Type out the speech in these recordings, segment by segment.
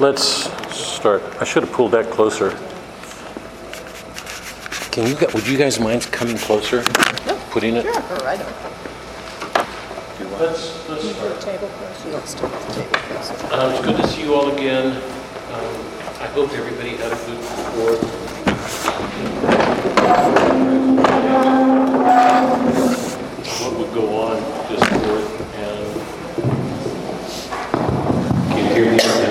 let's start. I should have pulled that closer. Can you, gu- would you guys mind coming closer? Putting it? Sure, or I don't. Let's, let's start. table first. You let's start with the table first. Um, It's good to see you all again. Um, I hope everybody had a good Fourth. What would go on this Fourth and can you hear me?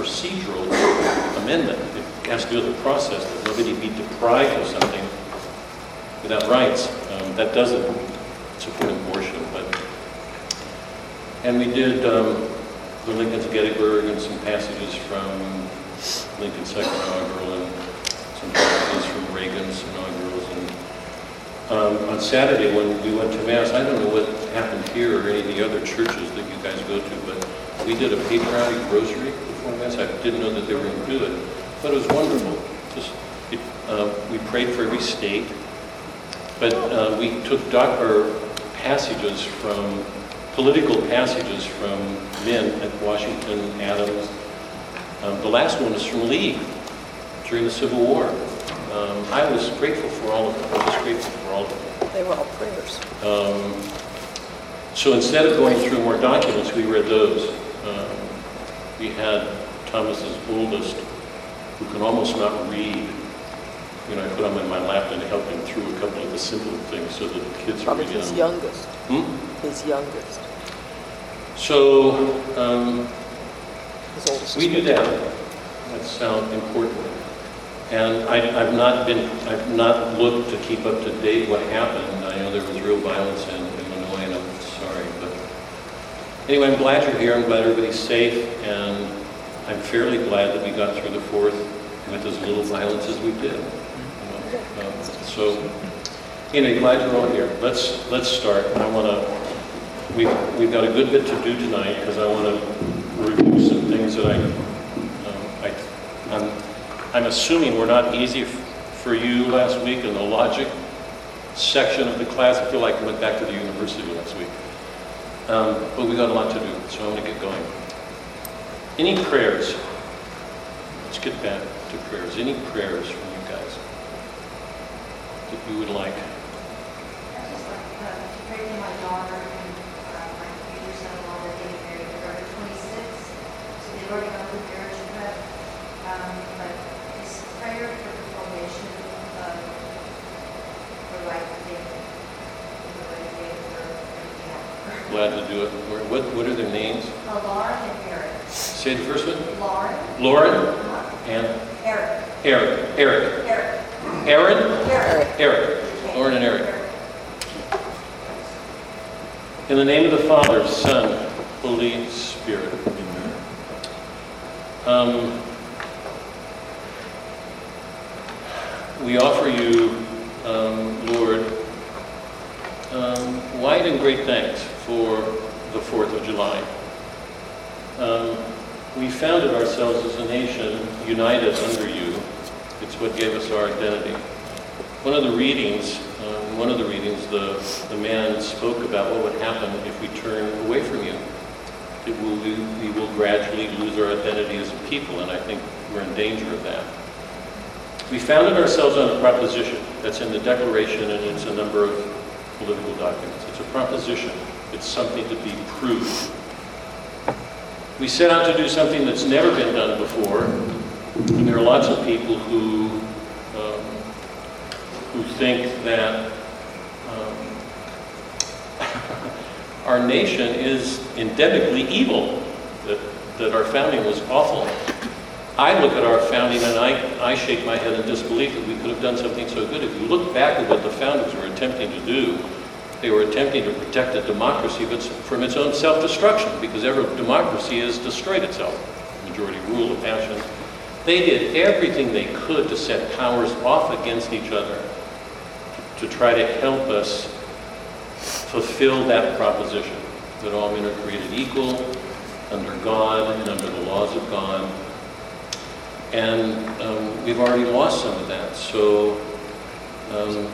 Procedural amendment. It has to do with the process, that nobody be deprived of something without rights. Um, That doesn't support abortion, but and we did um, the Lincoln's Gettysburg and some passages from Lincoln's second inaugural and some passages from Reagan's inaugurals. And um, on Saturday, when we went to Mass, I don't know what happened here or any of the other churches that you guys go to, but we did a patriotic rosary I didn't know that they were going to do it, but it was wonderful. Just, it, uh, we prayed for every state, but uh, we took doc, or passages from, political passages from men at Washington, Adams. Um, the last one is from Lee during the Civil War. Um, I was grateful for all of them. I was grateful for all of them. They were all prayers. Um, So instead of going through more documents, we read those. Um, We had Thomas's oldest, who can almost not read. You know, I put him in my lap and help him through a couple of the simple things so that the kids are Probably reading his youngest, Hmm? his youngest, So um, his we do that. That sounds important. And I, I've not been, I've not looked to keep up to date what happened. I know there was real violence in Illinois, and I'm sorry, but anyway, I'm glad you're here. I'm glad everybody's safe, and I'm fairly glad that we got through the fourth with as little violence as we did. know. Um, So, anyway, glad you're all here. Let's, let's start. I want to, we've, we've got a good bit to do tonight, because I want to review some things that I, um, I, I'm, I'm assuming were not easy f- for you last week in the logic section of the class. I feel like I went back to the university last week. Um, But we got a lot to do, so I'm going to get going. Any prayers? Let's get back to prayers. Any prayers from you guys that you would like? I just like for my daughter and my future son-in-law that getting married February 26th. So they've already gone through marriage prep. But prayer for the formation of the right family. The right family for everything else. Glad to do it. What, what are their names? Lauren and. Say the first one. Lauren, Lauren and Eric, Eric. Eric. Eric, Aaron? Eric. Eric. Lauren and Eric. In the name of the Father, Son, Holy Spirit. Um, we offer you, um, Lord, um, wide and great thanks for the 4th of July. Um, we founded ourselves as a nation united under you. It's what gave us our identity. One of the readings, um, one of the readings, the, the man spoke about what would happen if we turn away from you. It will, we, we will gradually lose our identity as a people, and I think we're in danger of that. We founded ourselves on a proposition that's in the Declaration and it's a number of political documents. It's a proposition. It's something to be proved. We set out to do something that's never been done before, and there are lots of people who um, who think that um, our nation is endemically evil, that, that our founding was awful. I look at our founding and I, I shake my head in disbelief that we could have done something so good. If you look back at what the founders were attempting to do, they were attempting to protect a democracy from its own self-destruction, because every democracy has destroyed itself. Majority rule, of passions. They did everything they could to set powers off against each other to try to help us fulfill that proposition that all men are created equal under God and under the laws of God. And um, we've already lost some of that. So um,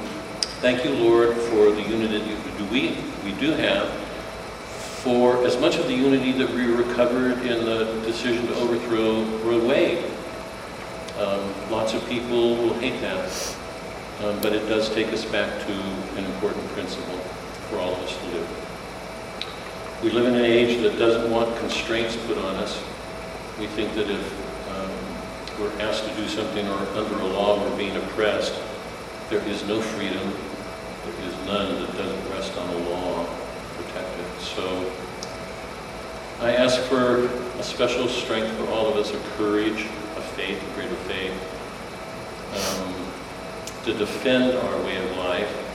thank you, Lord, for the unity that you- we, we do have, for as much of the unity that we recovered in the decision to overthrow Roe Wade. Um, lots of people will hate that. Um, but it does take us back to an important principle for all of us to live. We live in an age that doesn't want constraints put on us. We think that if um, we're asked to do something or under a law we're being oppressed, there is no freedom, there is none that doesn't rest on a law protected. So I ask for a special strength for all of us, a courage, a faith, a greater faith. Um, to defend our way of life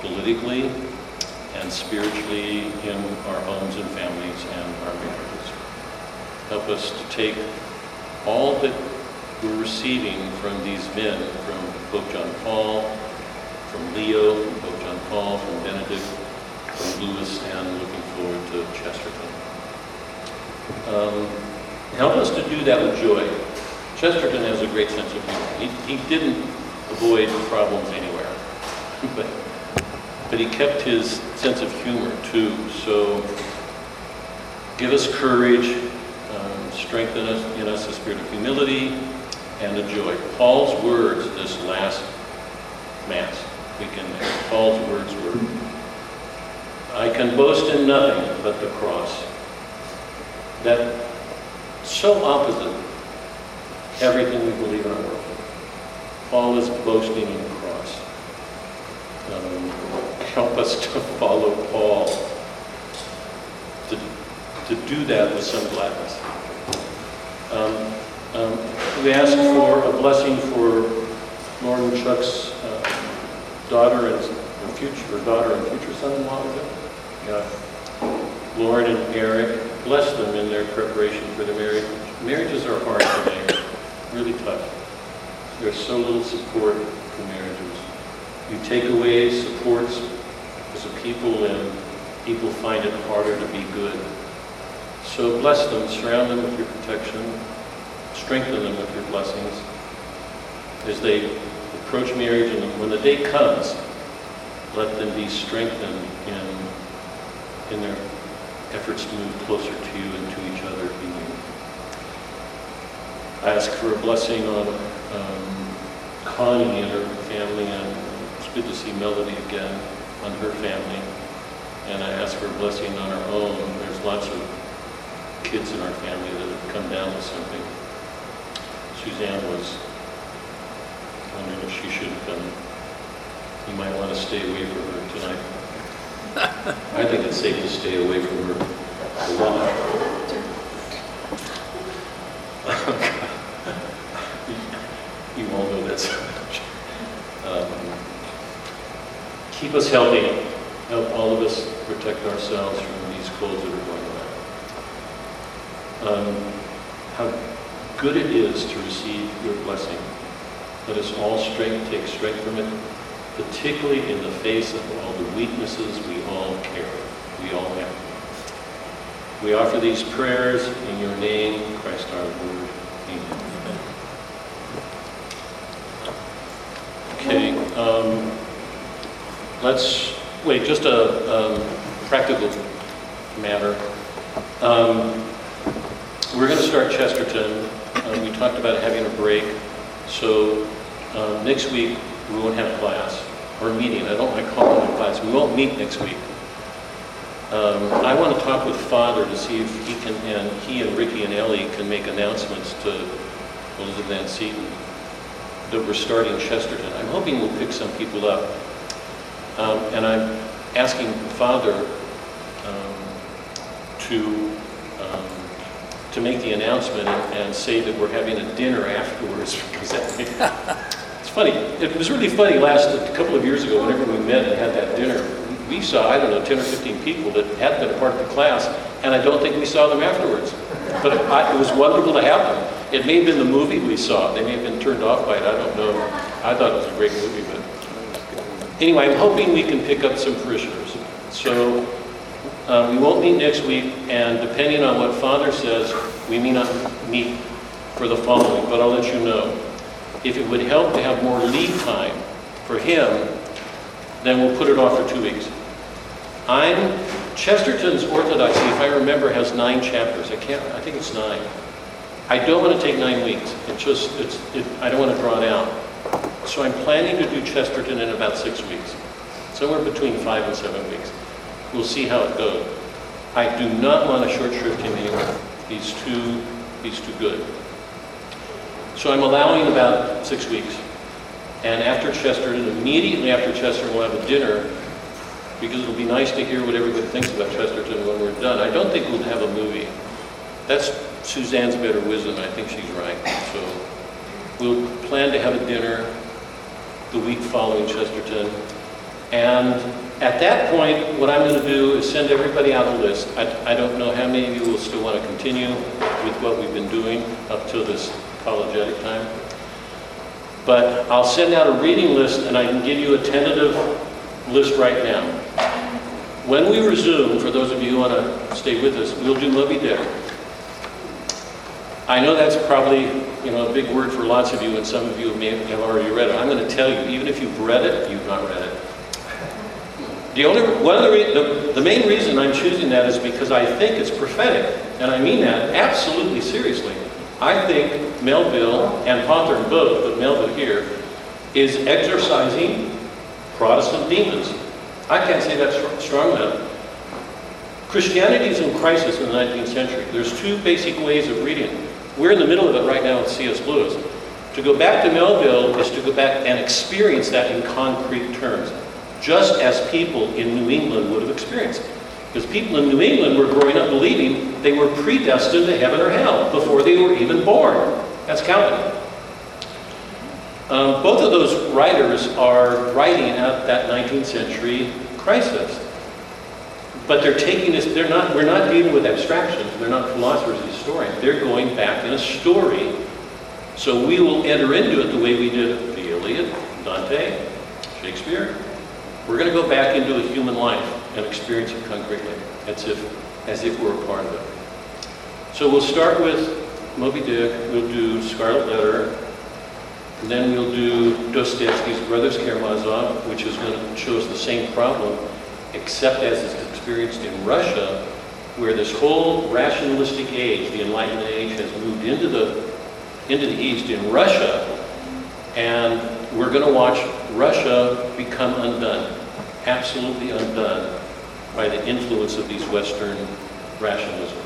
politically and spiritually in our homes and families and our marriages. Help us to take all that we're receiving from these men, from Pope John Paul, from Leo, from Pope John Paul, from Benedict, from Lewis, and looking forward to Chesterton. Um, help us to do that with joy. Chesterton has a great sense of humor. He, he didn't avoid problems anywhere. but, but he kept his sense of humor too. So give us courage, um, strengthen us in us a spirit of humility and a joy. Paul's words this last Mass weekend, Paul's words were, I can boast in nothing but the cross. That so opposite everything we believe in our world. Paul is boasting in the cross. Um, help us to follow Paul, to, to do that with some gladness. Um, um, we ask for a blessing for Lauren Chuck's uh, daughter and her future, her daughter and future son-in-law? Yeah. Lauren and Eric, bless them in their preparation for their marriage. Marriages are hard today, really tough. There's so little support for marriages. You take away supports as a people and people find it harder to be good. So bless them, surround them with your protection, strengthen them with your blessings as they approach marriage and when the day comes, let them be strengthened in, in their efforts to move closer to you and to each other in you. I ask for a blessing on um, Connie and her family, and it's good to see Melody again, on her family. And I ask for a blessing on our own. There's lots of kids in our family that have come down with something. Suzanne was wondering if she should have been, You might want to stay away from her tonight. I think it's safe to stay away from her a lot. You all know that so much. Um, Keep us healthy. Help all of us protect ourselves from these colds that are going around. Um, How good it is to receive your blessing. Let us all strength, take strength from it, particularly in the face of all the weaknesses we all carry, we all have. We offer these prayers in your name, Christ our Lord. Amen. Okay, um, let's, wait, just a um, practical matter. Um, We're going to start Chesterton. Uh, We talked about having a break, so uh, next week, we won't have class, or meeting, I don't like calling it class, we won't meet next week. Um, I want to talk with Father to see if he can, and he and Ricky and Ellie can make announcements to Elizabeth Ann Seton that we're starting Chesterton. I'm hoping we'll pick some people up. Um, And I'm asking Father um, to, to make the announcement and and say that we're having a dinner afterwards, because that, it's funny, it was really funny last, a couple of years ago, whenever we met and had that dinner, we saw, I don't know, 10 or 15 people that hadn't been a part of the class, and I don't think we saw them afterwards. But it I- it was wonderful to have them. It may have been the movie we saw, they may have been turned off by it, I don't know. I thought it was a great movie, but anyway, I'm hoping we can pick up some parishioners. So uh, we won't meet next week, and depending on what Father says, we may not meet for the following, but I'll let you know. If it would help to have more lead time for him, then we'll put it off for two weeks. I'm, Chesterton's Orthodoxy, if I remember, has nine chapters. I can't, I think it's nine. I don't want to take nine weeks. It just, it's, it, I don't want to draw it out. So I'm planning to do Chesterton in about six weeks, somewhere between five and seven weeks. We'll see how it goes. I do not want to short shrift him anymore. He's too, he's too good. So I'm allowing about six weeks. And after Chesterton, immediately after Chesterton, we'll have a dinner because it'll be nice to hear what everybody thinks about Chesterton when we're done. I don't think we'll have a movie. That's Suzanne's better wisdom. I think she's right. So we'll plan to have a dinner the week following Chesterton. And at that point, what I'm going to do is send everybody out a list. I, I don't know how many of you will still want to continue with what we've been doing up till this apologetic time. But I'll send out a reading list and I can give you a tentative list right now. When we resume, for those of you who want to stay with us, we'll do Moby Dick. I know that's probably, you know, a big word for lots of you, and some of you may have already read it. I'm going to tell you, even if you've read it, you've not read it. The only, one of the, the, the main reason I'm choosing that is because I think it's prophetic, and I mean that absolutely seriously. I think Melville, and Hawthorne both, but Melville here, is exorcising Protestant demons. I can't say that str- strong enough. Christianity is in crisis in the 19th century. There's two basic ways of reading it. We're in the middle of it right now with C.S. Lewis. To go back to Melville is to go back and experience that in concrete terms, just as people in New England would have experienced. Because people in New England were growing up believing they were predestined to heaven or hell before they were even born. That's Calvin. Um, both of those writers are writing at that 19th century crisis. But they're taking this, they're not, we're not dealing with abstractions, they're not philosophers and historians, they're going back in a story. So we will enter into it the way we did the Iliad, Dante, Shakespeare. We're going to go back into a human life and experience it concretely, as if, as if we're a part of it. So we'll start with Moby Dick, we'll do Scarlet Letter, and then we'll do Dostoevsky's Brothers Karamazov, which is going to show us the same problem, except as it's experienced in Russia where this whole rationalistic age, the Enlightenment age, has moved into the, into the East in Russia, and we're going to watch Russia become undone, absolutely undone by the influence of these Western rationalism.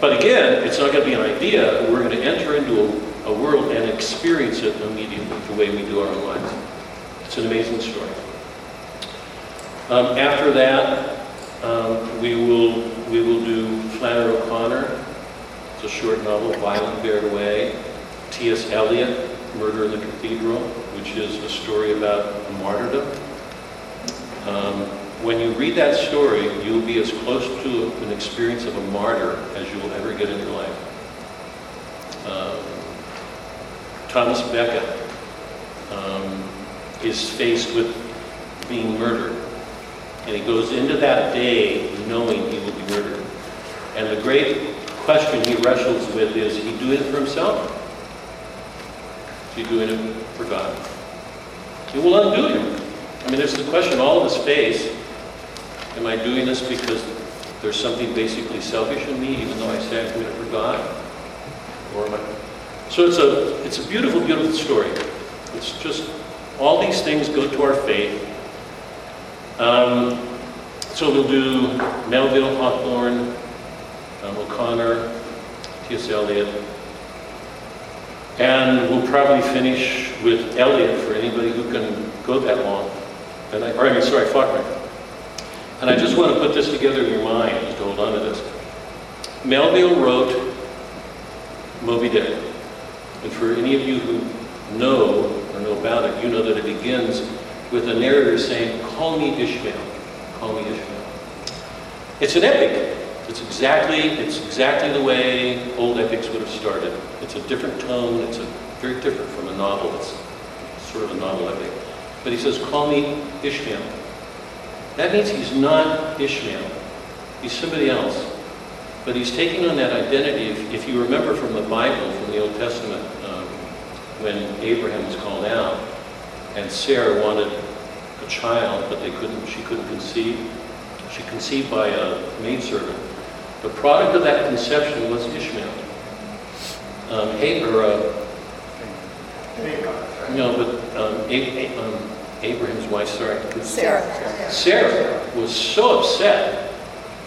But again, it's not going to be an idea. We're going to enter into a, a world and experience it immediately the way we do our own lives. It's an amazing story. Um, after that, um, we will we will do Flannery O'Connor. It's a short novel, Violent Bear It Away. T.S. Eliot, Murder in the Cathedral, which is a story about martyrdom. Um, when you read that story, you'll be as close to an experience of a martyr as you will ever get in your life. Um, Thomas Becket um, is faced with being murdered. And he goes into that day knowing he will be murdered. And the great question he wrestles with is, he doing it for himself? Is he doing it for God? He will undo him. I mean, there's the question all of us face. Am I doing this because there's something basically selfish in me, even though I say I'm it for God? Or am I? So it's a, it's a beautiful, beautiful story. It's just, all these things go to our faith. Um, so we'll do Melville, Hawthorne, um, O'Connor, T.S. Eliot, and we'll probably finish with Eliot for anybody who can go that long. And I, or I mean, sorry, Faulkner. And I just want to put this together in your mind, to hold on to this. Melville wrote Moby Dick. And for any of you who know or know about it, you know that it begins with a narrator saying, Call me Ishmael. Call me Ishmael. It's an epic. It's exactly, it's exactly the way old epics would have started. It's a different tone. It's a, very different from a novel. It's sort of a novel epic. But he says, Call me Ishmael. That means he's not Ishmael. He's somebody else. But he's taking on that identity. If, if you remember from the Bible, from the Old Testament, um, when Abraham was called out, and Sarah wanted a child, but they couldn't. She couldn't conceive. She conceived by a maidservant. The product of that conception was Ishmael. Um, Hagar, uh, no, but um, A- A- um, Abraham's wife, sorry, Sarah. Sarah was so upset,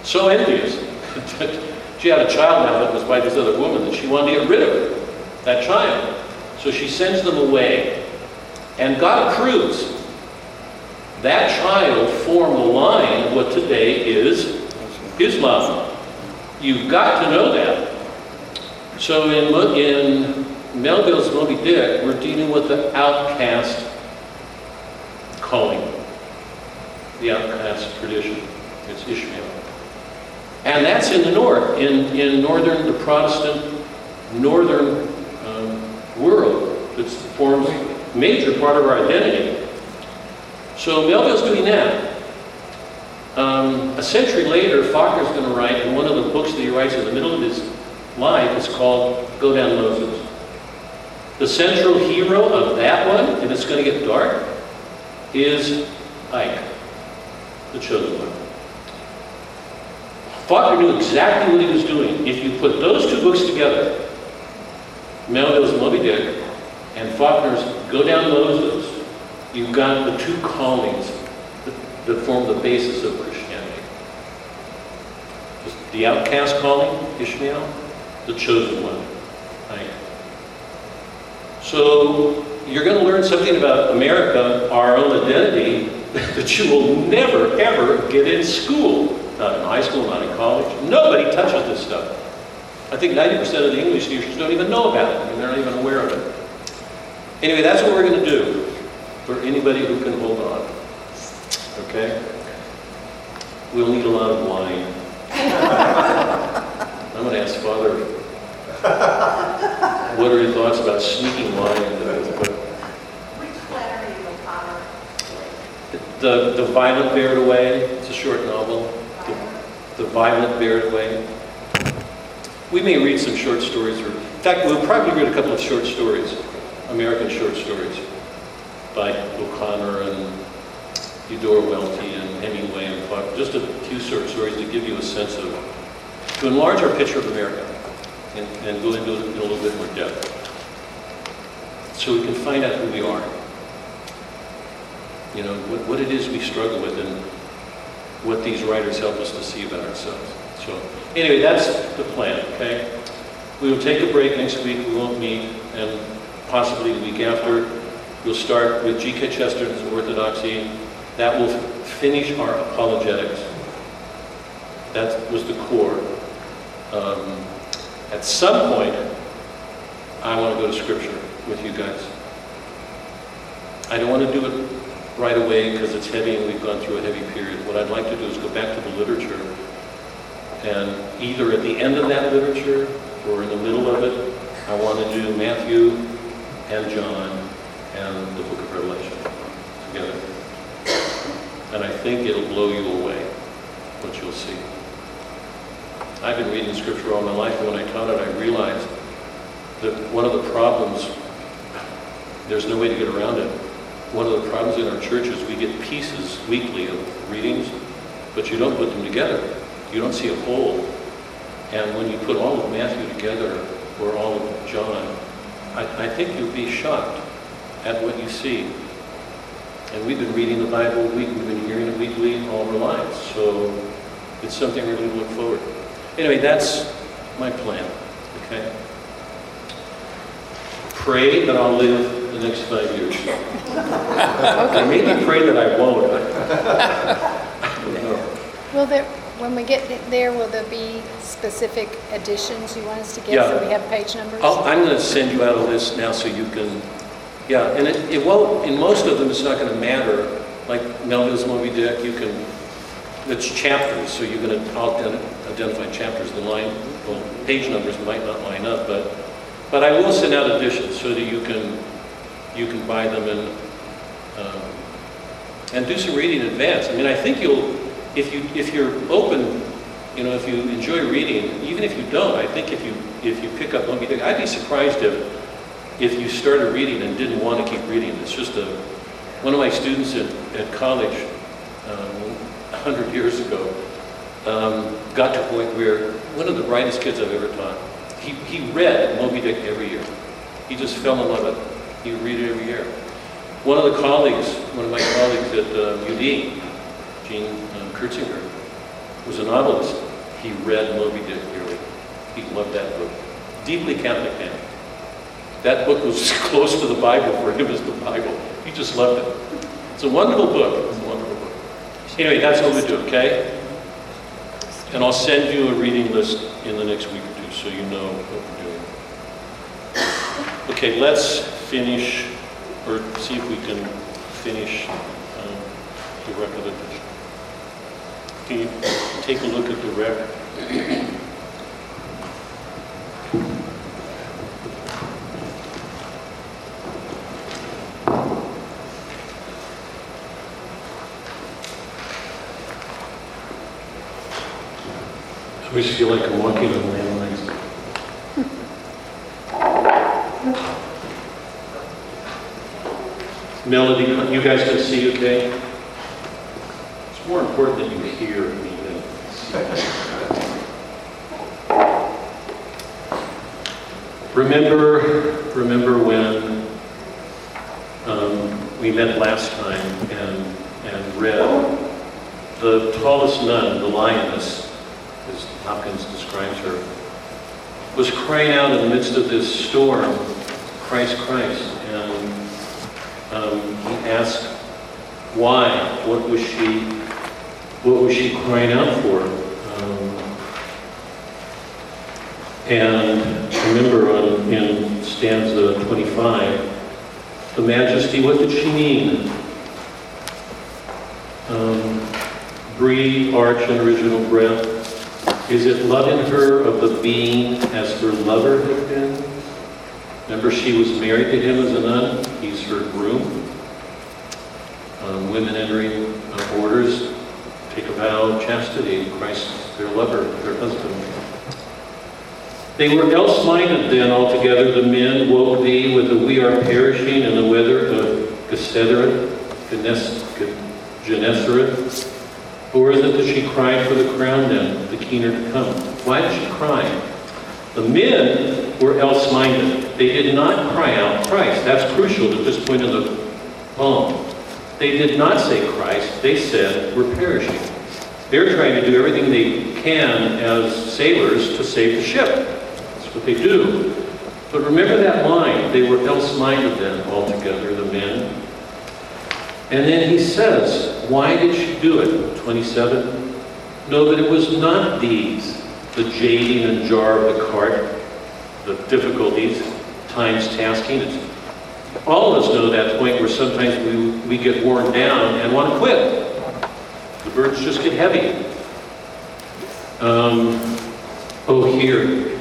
so envious, that she had a child now that was by this other woman that she wanted to get rid of that child. So she sends them away. And God approves. That child formed the line of what today is Islam. You've got to know that. So in, in Melville's Moby Dick, we're dealing with the outcast calling, the outcast tradition. It's Ishmael. And that's in the north, in, in northern, the Protestant northern um, world that forms a major part of our identity. So Melville's doing that. Um, a century later, Faulkner's going to write, and one of the books that he writes in the middle of his life is called Go Down Moses. The central hero of that one, and it's going to get dark, is Ike, the chosen one. Faulkner knew exactly what he was doing. If you put those two books together, Melville's Moby Dick and Faulkner's Go Down Moses, you've got the two callings that, that form the basis of Christianity. The outcast calling, Ishmael, the chosen one, Ike. So you're going to learn something about America, our own identity, that you will never, ever get in school. Not in high school, not in college. Nobody touches this stuff. I think 90% of the English teachers don't even know about it, and they're not even aware of it. Anyway, that's what we're going to do for anybody who can hold on. Okay? We'll need a lot of wine. I'm going to ask Father, what are your thoughts about sneaking wine into this book? Which Flannery O'Connor? The, the Violent Bear It Away, it's a short novel. The, the Violent Bear It Away. We may read some short stories, or in fact, we'll probably read a couple of short stories, American short stories, by O'Connor and Eudora Welty and Hemingway and Faulkner, just a few short stories to give you a sense of, to enlarge our picture of America and, and go into a little bit more depth. So we can find out who we are. You know, what, what it is we struggle with and what these writers help us to see about ourselves. So anyway, that's the plan, okay? We will take a break next week, we won't meet, and possibly the week after. We'll start with G.K. Chesterton's Orthodoxy. That will finish our apologetics. That was the core. Um, at some point, I want to go to Scripture with you guys. I don't want to do it right away because it's heavy and we've gone through a heavy period. What I'd like to do is go back to the literature and either at the end of that literature or in the middle of it, I want to do Matthew and John and the book of Revelation together. And I think it'll blow you away, what you'll see. I've been reading scripture all my life, and when I taught it, I realized that one of the problems, there's no way to get around it. One of the problems in our churches, we get pieces weekly of readings, but you don't put them together. You don't see a whole. And when you put all of Matthew together, or all of John, I, I think you'll be shocked at what you see. And we've been reading the Bible week, we've been hearing it weekly all our lives, so it's something we really to look forward. to. Anyway, that's my plan, okay? Pray that I'll live the next five years. I maybe pray that I won't. I don't know. Will there, when we get there, will there be specific additions you want us to get? Yeah. So we have page numbers? I'll, I'm going to send you out a list now so you can, yeah, and it, it won't, in most of them, it's not going to matter. Like Melville's Moby Dick, you can, it's chapters, so you can ident- identify chapters. The line, well, page numbers might not line up, but, but I will send out editions so that you can, you can buy them and, um, and do some reading in advance. I mean, I think you'll, if you, if you're open, you know, if you enjoy reading, even if you don't, I think if you, if you pick up I'd be surprised if, if you started reading and didn't want to keep reading. It's just a, one of my students at, at college, um, a hundred years ago, um, got to a point where, one of the brightest kids I've ever taught, he, he read Moby Dick every year. He just fell in love with it. He read it every year. One of the colleagues, one of my colleagues at uh, UD, Gene um, Curtsinger, was a novelist. He read Moby Dick dearly. He loved that book. Deeply Catholic man. That book was as close to the Bible for him as the Bible. He just loved it. It's a wonderful book. It's a wonderful book. Anyway, that's what we do, okay? And I'll send you a reading list in the next week so you know what we're doing. Okay, let's finish, or see if we can finish um, the Wreck of. Can you take a look at the Wreck? I always feel like I'm walking on Melody, you guys can see okay? It's more important that you hear me than. Remember, remember when um, we met last time and, and read the tallest nun, the lioness, as Hopkins describes her, was crying out in the midst of this storm, Christ, Christ. He asked, why? What was she, what was she crying out for? Um, and remember on, in stanza 25, the majesty, what did she mean? Um, breathe, arch, and original breath. Is it love in her of the being as her lover had been? Remember, she was married to him as a nun. He's her groom. Um, women entering uh, take a vow of chastity. Christ, their lover, their husband. They were else-minded then altogether. The men woke thee with the we are perishing and the weather of Gethsemane, Gennesareth, Or is it that she cried for the crown then, the keener to come? Why did she cry? The men were else-minded. They did not cry out Christ. That's crucial at this point in the poem. They did not say Christ. They said, we're perishing. They're trying to do everything they can as sailors to save the ship. That's what they do. But remember that line. They were else-minded then altogether, the men. And then he says, why did she do it? 27. No, that it was not these, the jading and jar of the cart, the difficulties, times tasking. It's, all of us know that point where sometimes we, we get worn down and want to quit. The burdens just get heavy. Um, oh, here.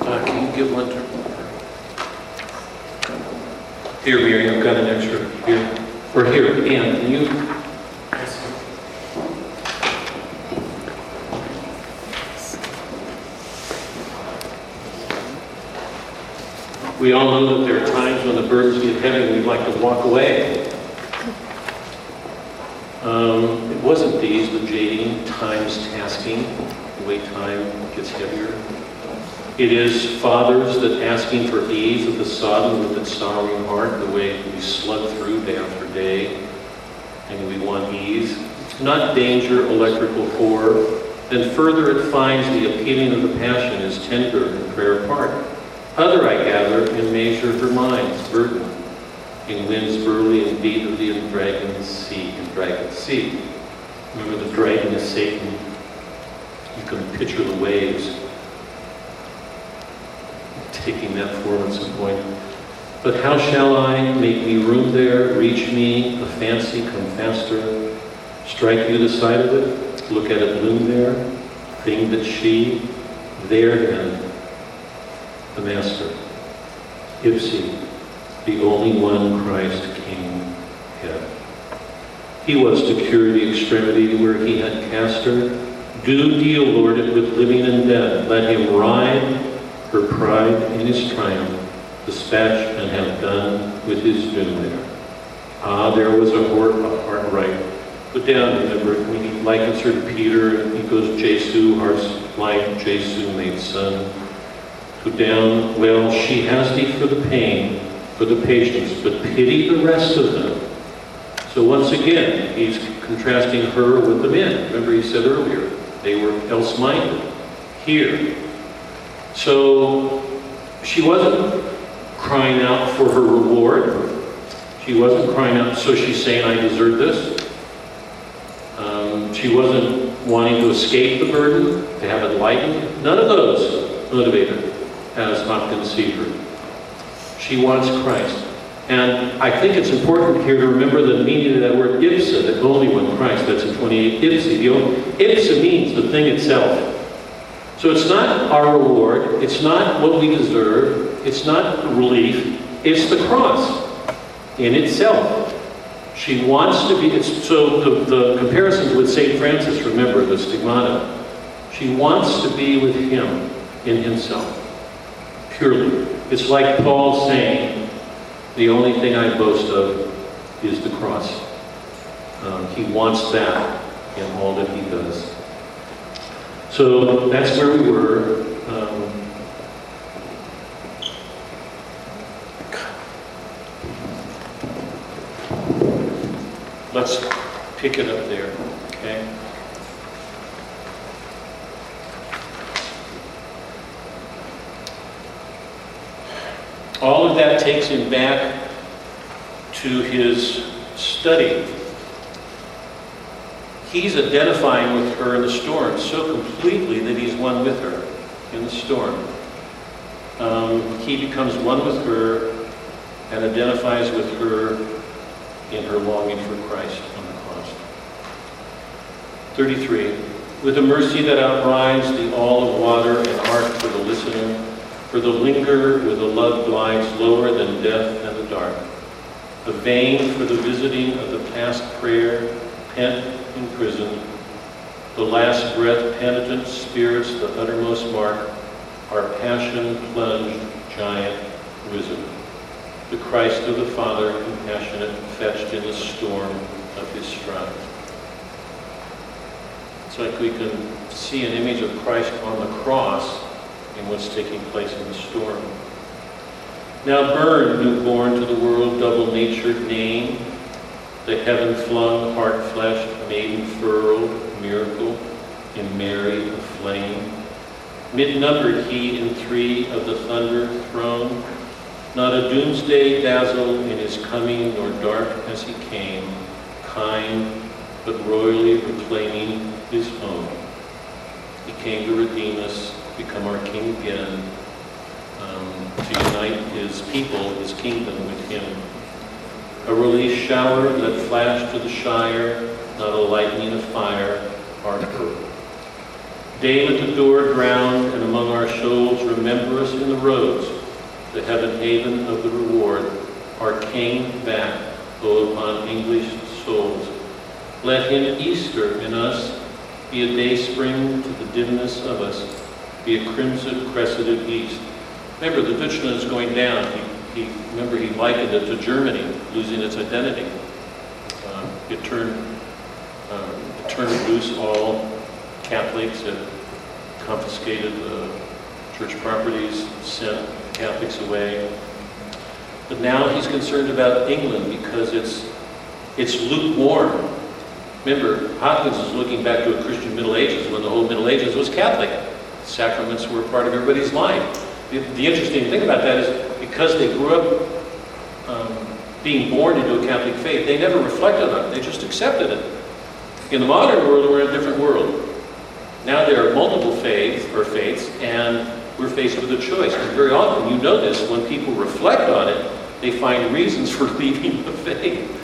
Uh, can you give one to Here, Mary, I've got an extra here. Or here, Ann, can you? We all know that there are times when the burdens get heavy and we'd like to walk away. Um, it wasn't these, the jading, times tasking, the way time gets heavier. It is fathers that asking for ease of the sodden with its sorrowing heart, the way we slug through day after day, and we want ease. Not danger, electrical horror. Then further it finds the appealing of the passion is tender and prayer apart. Other, I gather, in measure her mind's burden, in winds burly and beat of the dragon's sea, and dragon's sea. Remember the dragon is Satan. You can picture the waves taking that form at some point. But how shall I make me room there, reach me, a fancy come faster, strike you the side of it, look at it bloom there, thing that she, there then, the Master, Ipse, the only one Christ King had. He was to cure the extremity where he had cast her. Do deal, Lord, it with living and dead. Let him ride her pride in his triumph, dispatch and have done with his doom there. Ah, there was a heart, a heart right. Put down, remember, when he likens her to Peter, he goes, Jesu, heart's like Jesu made son. Down, well, she has thee for the pain, for the patience, but pity the rest of them. So once again, he's contrasting her with the men. Remember he said earlier, they were else-minded. Here, so she wasn't crying out for her reward. She wasn't crying out, so she's saying, I deserve this. Um, she wasn't wanting to escape the burden, to have it lightened. None of those motivated as Hopkins sees her. She wants Christ. And I think it's important here to remember the meaning of that word ipsa, the only one Christ. That's in 28. Ipse. The only, ipsa means the thing itself. So it's not our reward, it's not what we deserve, it's not relief, it's the cross in itself. She wants to be, so the, the comparisons with St. Francis, remember the stigmata. She wants to be with him in himself, purely. It's like Paul saying, the only thing I boast of is the cross. Um, he wants that in all that he does. So that's where we were. Um, let's pick it up there, okay? Of that takes him back to his study He's identifying with her in the storm so completely that he's one with her in the storm. Um, he becomes one with her and identifies with her in her longing for Christ on the cross. 33. With a mercy that outrides the all of water and art for the listener, for the linger with a love glides lower than death and the dark. The vein for the visiting of the past prayer, pent in prison, the last breath penitent spirits the uttermost mark, our passion plunged giant risen. the Christ of the Father, compassionate, fetched in the storm of his strife. It's like we can see an image of Christ on the cross in what's taking place in the storm. Now burn, newborn to the world, double-natured name, the heaven-flung, heart-fleshed, maiden-furled miracle in Mary aflame. Mid-numbered he in three of the thunder throne, not a doomsday dazzle in his coming, nor dark as he came, kind, but royally reclaiming his own. He came to redeem us, become our king again, um, to unite his people, his kingdom with him. A release shower that flashed to the shire, not a lightning of fire, our pearl. Dame at the door ground and among our shoals remember us in the roads, the heaven haven of the reward, our King back, though upon English souls. Let him Easter in us be a day spring to the dimness of us, be a crimson crescented east. Remember, the Deutschland is going down. He, he, remember, he likened it to Germany losing its identity. Uh, it turned, uh, it turned loose all Catholics, it confiscated the church properties, sent Catholics away. But now he's concerned about England because it's, it's lukewarm. Remember, Hopkins is looking back to a Christian Middle Ages when the whole Middle Ages was Catholic. Sacraments were part of everybody's life. The, the interesting thing about that is because they grew up um, being born into a Catholic faith, they never reflected on it. They just accepted it. In the modern world, we're in a different world. Now there are multiple faiths or faiths, and we're faced with a choice. And very often, you this, when people reflect on it, they find reasons for leaving the faith.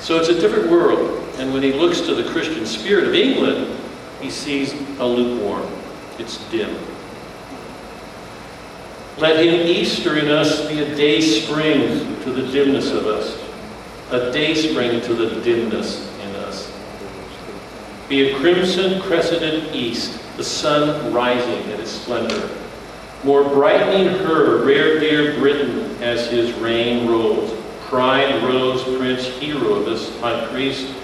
So it's a different world. And when he looks to the Christian spirit of England, he sees a lukewarm. It's dim. Let him Easter in us be a day spring to the dimness of us, a day spring to the dimness in us. Be a crimson crescented east, the sun rising in its splendor, more brightening her rare dear Britain as his reign rolls. Pride, rose, prince, hero of us, high priest,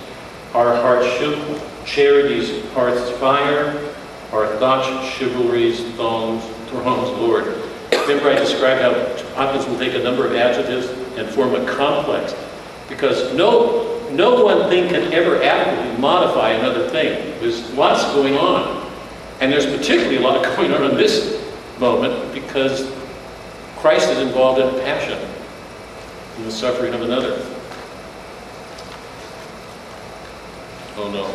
our hearts shook, charity's hearth's fire, our thoughts chivalry's thongs, throngs, Lord. Remember I described how Hopkins will take a number of adjectives and form a complex, because no, no one thing can ever adequately modify another thing. There's lots going on. And there's particularly a lot going on in this moment because Christ is involved in passion in the suffering of another. Oh no.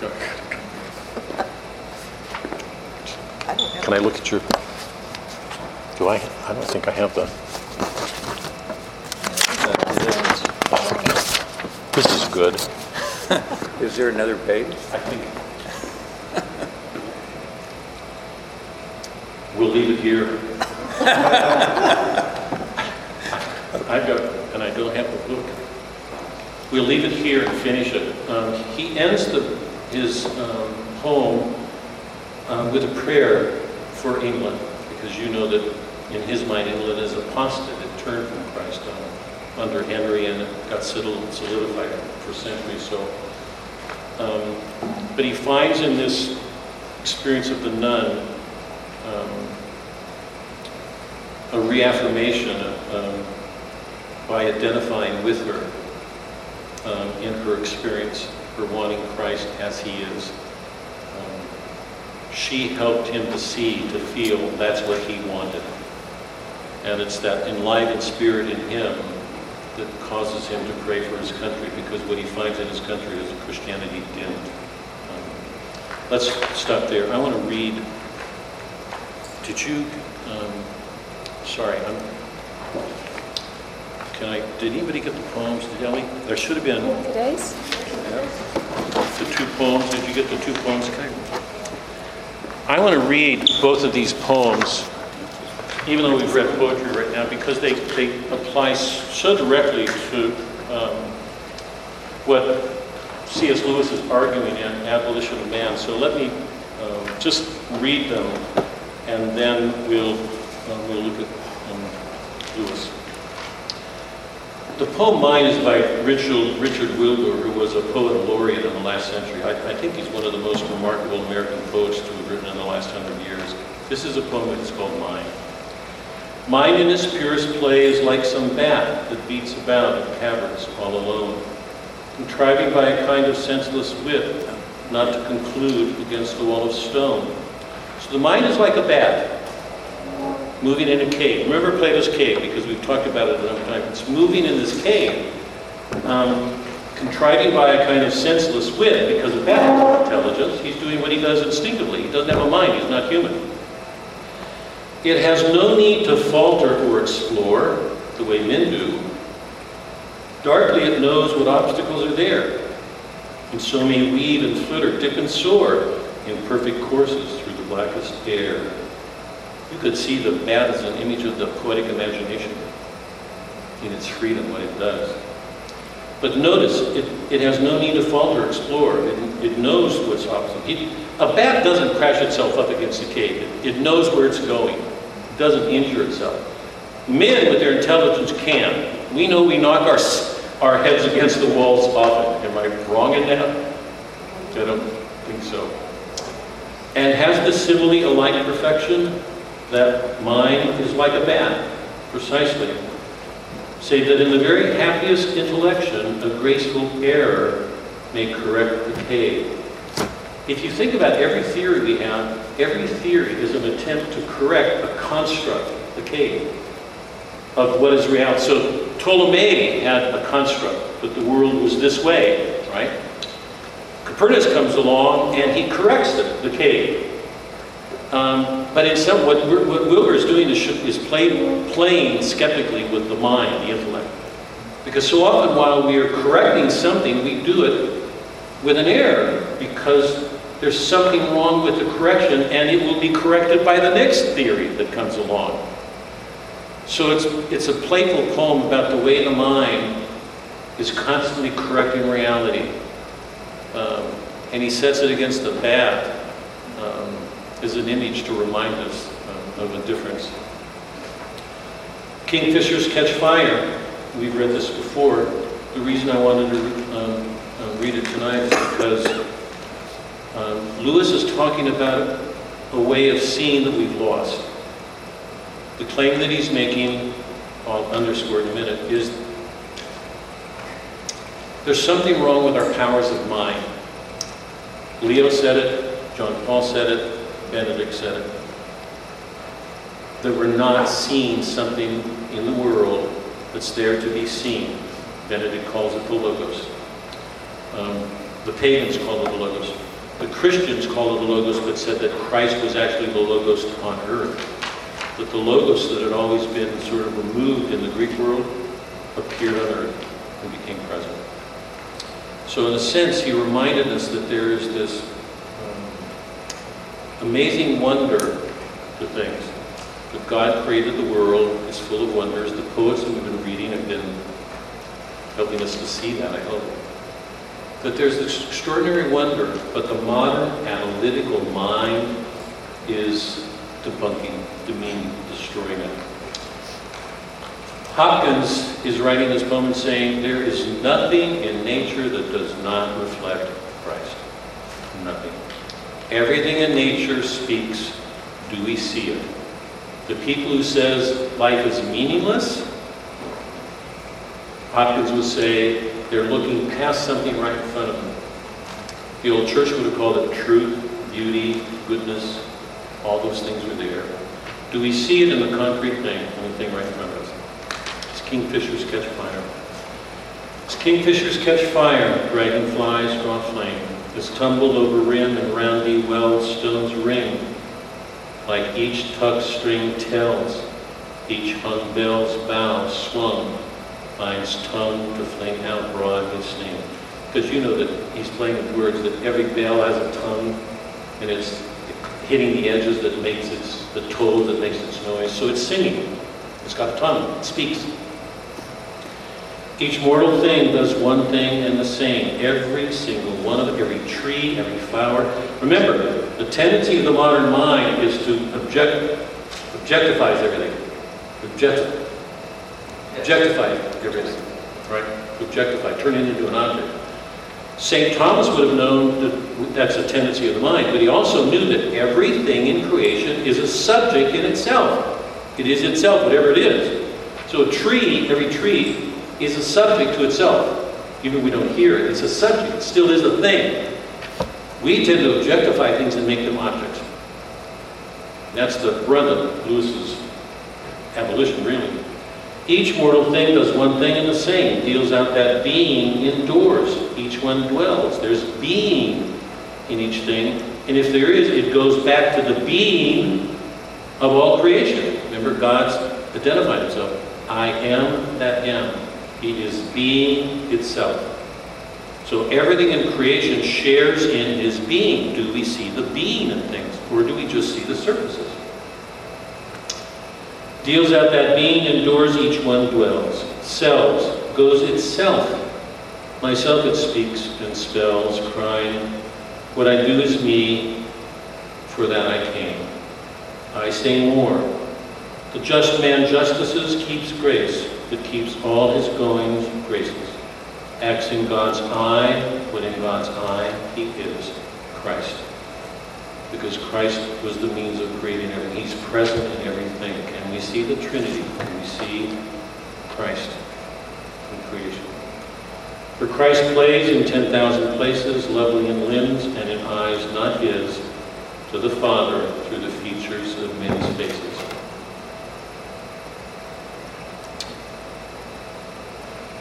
Go. I don't have. Can I look at your, do I, I don't think I have the, this is good, Is there another page? I think. We'll leave it here. I've got, and I don't have the book. We'll leave it here and finish it. Um, He ends the, his um, poem um, with a prayer for England, because you know that in his mind, England is apostate. It turned from Christ under Henry and it got solidified for centuries. So, um, but he finds in this experience of the nun um, a reaffirmation um, by identifying with her um, in her experience, her wanting Christ as he is. She helped him to see, to feel that's what he wanted. And it's that enlightened spirit in him that causes him to pray for his country because what he finds in his country is Christianity dimmed. Um, let's stop there. I want to read. Did you? Um, sorry, I'm. Can I? Did anybody get the poems? Did Ellie? There should have been Today's? Yeah, the two poems. Did you get the two poems? Can I, I want to read both of these poems, even though we've read poetry right now, because they, they apply so directly to um, what C.S. Lewis is arguing in Abolition of Man. So let me um, just read them, and then we'll, uh, we'll look at um, Lewis. The poem Mind is by Richard, Richard Wilbur, who was a poet laureate in the last century. I, I think he's one of the most remarkable American poets to have written in the last hundred years. This is a poem that's called Mind. Mine in its purest play is like some bat that beats about in caverns all alone, contriving by a kind of senseless wit not to conclude against the wall of stone. So the mind is like a bat moving in a cave. Remember Plato's cave because we've talked about it of times. It's moving in this cave, um, contriving by a kind of senseless wit because bat has intelligence. He's doing what he does instinctively. He doesn't have a mind. He's not human. It has no need to falter or explore the way men do. Darkly it knows what obstacles are there, and so may weave and flitter, dip and soar in perfect courses through the blackest air. You could see the bat as an image of the poetic imagination in its freedom, what it does. But notice, it, it has no need to falter or explore. It, it knows what's. It, a bat doesn't crash itself up against the cave. It, it knows where it's going. It doesn't injure itself. Men, with their intelligence, can. We know we knock our, our heads against the walls often. Am I wrong in that? I don't think so. And has the simile a like perfection? That mine is like a bat, precisely. Say that in the very happiest intellection, a graceful error may correct the cave. If you think about every theory we have, every theory is an attempt to correct a construct, the cave, of what is reality. So Ptolemy had a construct, that the world was this way, right? Copernicus comes along and he corrects the cave. Um, but in some, what, what Wilbur is doing is, is play, playing skeptically with the mind, the intellect. Because so often while we are correcting something, we do it with an error because there's something wrong with the correction and it will be corrected by the next theory that comes along. So it's, it's a playful poem about the way the mind is constantly correcting reality. Um, and he sets it against the bat um, as an image to remind us of a difference. Kingfishers catch fire. We've read this before. The reason I wanted to um, uh, read it tonight is because um, Lewis is talking about a way of seeing that we've lost. The claim that he's making, I'll underscore in a minute, is there's something wrong with our powers of mind. Leo said it, John Paul said it, Benedict said it. That we're not seeing something in the world that's there to be seen. Benedict calls it the Logos. Um, the pagans call it the Logos. The Christians call it the Logos, but said that Christ was actually the Logos on earth. That the Logos that had always been sort of removed in the Greek world appeared on earth and became present. So in a sense, he reminded us that there is this amazing wonder to things. That God created the world is full of wonders. The poets that we've been reading have been helping us to see that, I hope. That there's this extraordinary wonder, but the modern analytical mind is debunking, demeaning, destroying it. Hopkins is writing this poem and saying, there is nothing in nature that does not reflect Christ. Nothing. Everything in nature speaks, do we see it? The people who says life is meaningless, Hopkins would say they're looking past something right in front of them. The old church would have called it truth, beauty, goodness, all those things are there. Do we see it in the concrete thing, in the thing right in front of us? It's kingfishers catch fire. It's kingfishers catch fire, dragonflies draw flame. As tumbled over rim and roundy well stones ring, like each tug string tells, each hung bell's bow swung finds tongue to fling out broad with sting. Because you know that he's playing with words, that every bell has a tongue, and it's hitting the edges that makes its, the toll that makes its noise. So it's singing. It's got a tongue. It speaks. Each mortal thing does one thing and the same. Every single one of it, every tree, every flower. Remember, the tendency of the modern mind is to object, objectifies everything. Object, Objectify everything, right? Objectify, turn it into an object. St. Thomas would have known that that's a tendency of the mind, but he also knew that everything in creation is a subject in itself. It is itself, whatever it is. So a tree, every tree, is a subject to itself. Even if we don't hear it, it's a subject. It still is a thing. We tend to objectify things and make them objects. That's the brunt of Lewis's abolition, really. Each mortal thing does one thing and the same, deals out that being indoors. Each one dwells. There's being in each thing. And if there is, it goes back to the being of all creation. Remember, God's identified himself. I am that am. He is being itself. So everything in creation shares in his being. Do we see the being in things, or do we just see the surfaces? Deals out that being, endures, each one dwells. Selves, goes itself. Myself it speaks and spells, crying, What I do is me, for that I came. I say more. The just man justices keeps grace, but keeps all his goings graces. Acts in God's eye, when in God's eye he is Christ. Because Christ was the means of creating everything. He's present in everything. And we see the Trinity, we see Christ in creation. For Christ plays in 10,000 places, lovely in limbs and in eyes not his, to the Father through the features of men's faces.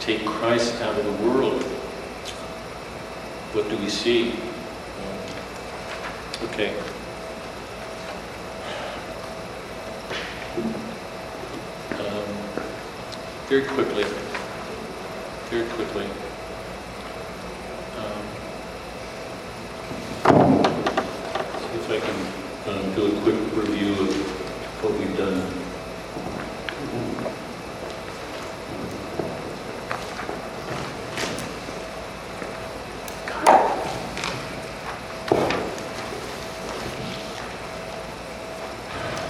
Take Christ out of the world. What do we see? Okay. Um, Very quickly, very quickly. Um, See if I can um, do a quick review of what we've done.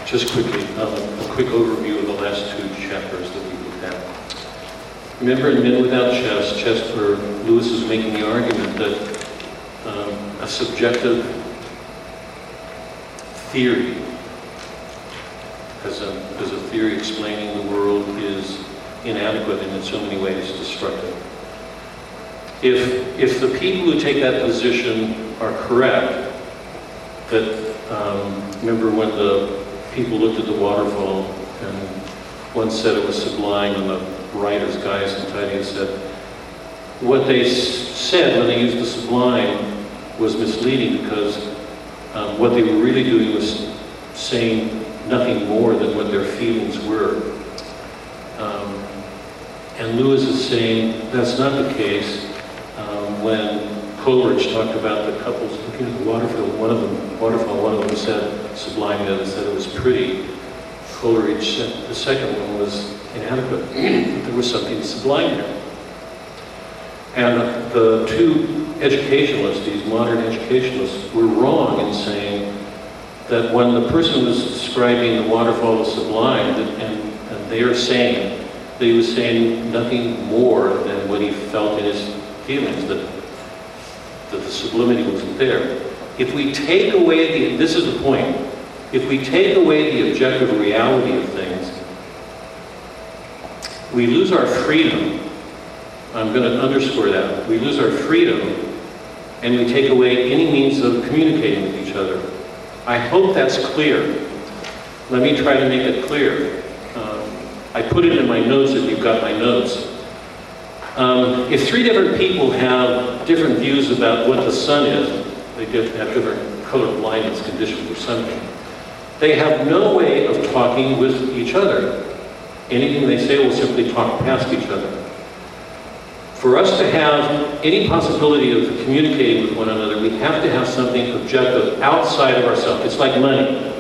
Just quickly, um, a quick overview of the last two chapters that we looked at. Remember in Men Without Chest where Lewis is making the argument that um, a subjective theory, as a, as a theory explaining the world, is inadequate and in so many ways destructive. If, if the people who take that position are correct, that, um, remember when the people looked at the waterfall and one said it was sublime and the writers, Gaius and Titius said, what they said when they used the sublime was misleading because um, what they were really doing was saying nothing more than what their feelings were. Um, and Lewis is saying that's not the case. Um, when Coleridge talked about the couples looking at the waterfall, one of them, waterfall, one of them said sublime, the other said it was pretty. Coleridge said the second one was inadequate. there was something sublime there. And the two educationalists, these modern educationalists, were wrong in saying that when the person was describing the waterfall as sublime, that, and, and they are saying he was saying nothing more than what he felt in his feelings, that, that the sublimity wasn't there. If we take away the, this is the point, if we take away the objective reality of things, we lose our freedom. I'm going to underscore that. We lose our freedom and we take away any means of communicating with each other. I hope that's clear. Let me try to make it clear. Um, I put it in my notes if you've got my notes. Um, if three different people have different views about what the sun is, they have different color blindness conditions or something, they have no way of talking with each other. Anything they say will simply talk past each other. For us to have any possibility of communicating with one another, we have to have something objective outside of ourselves. It's like money.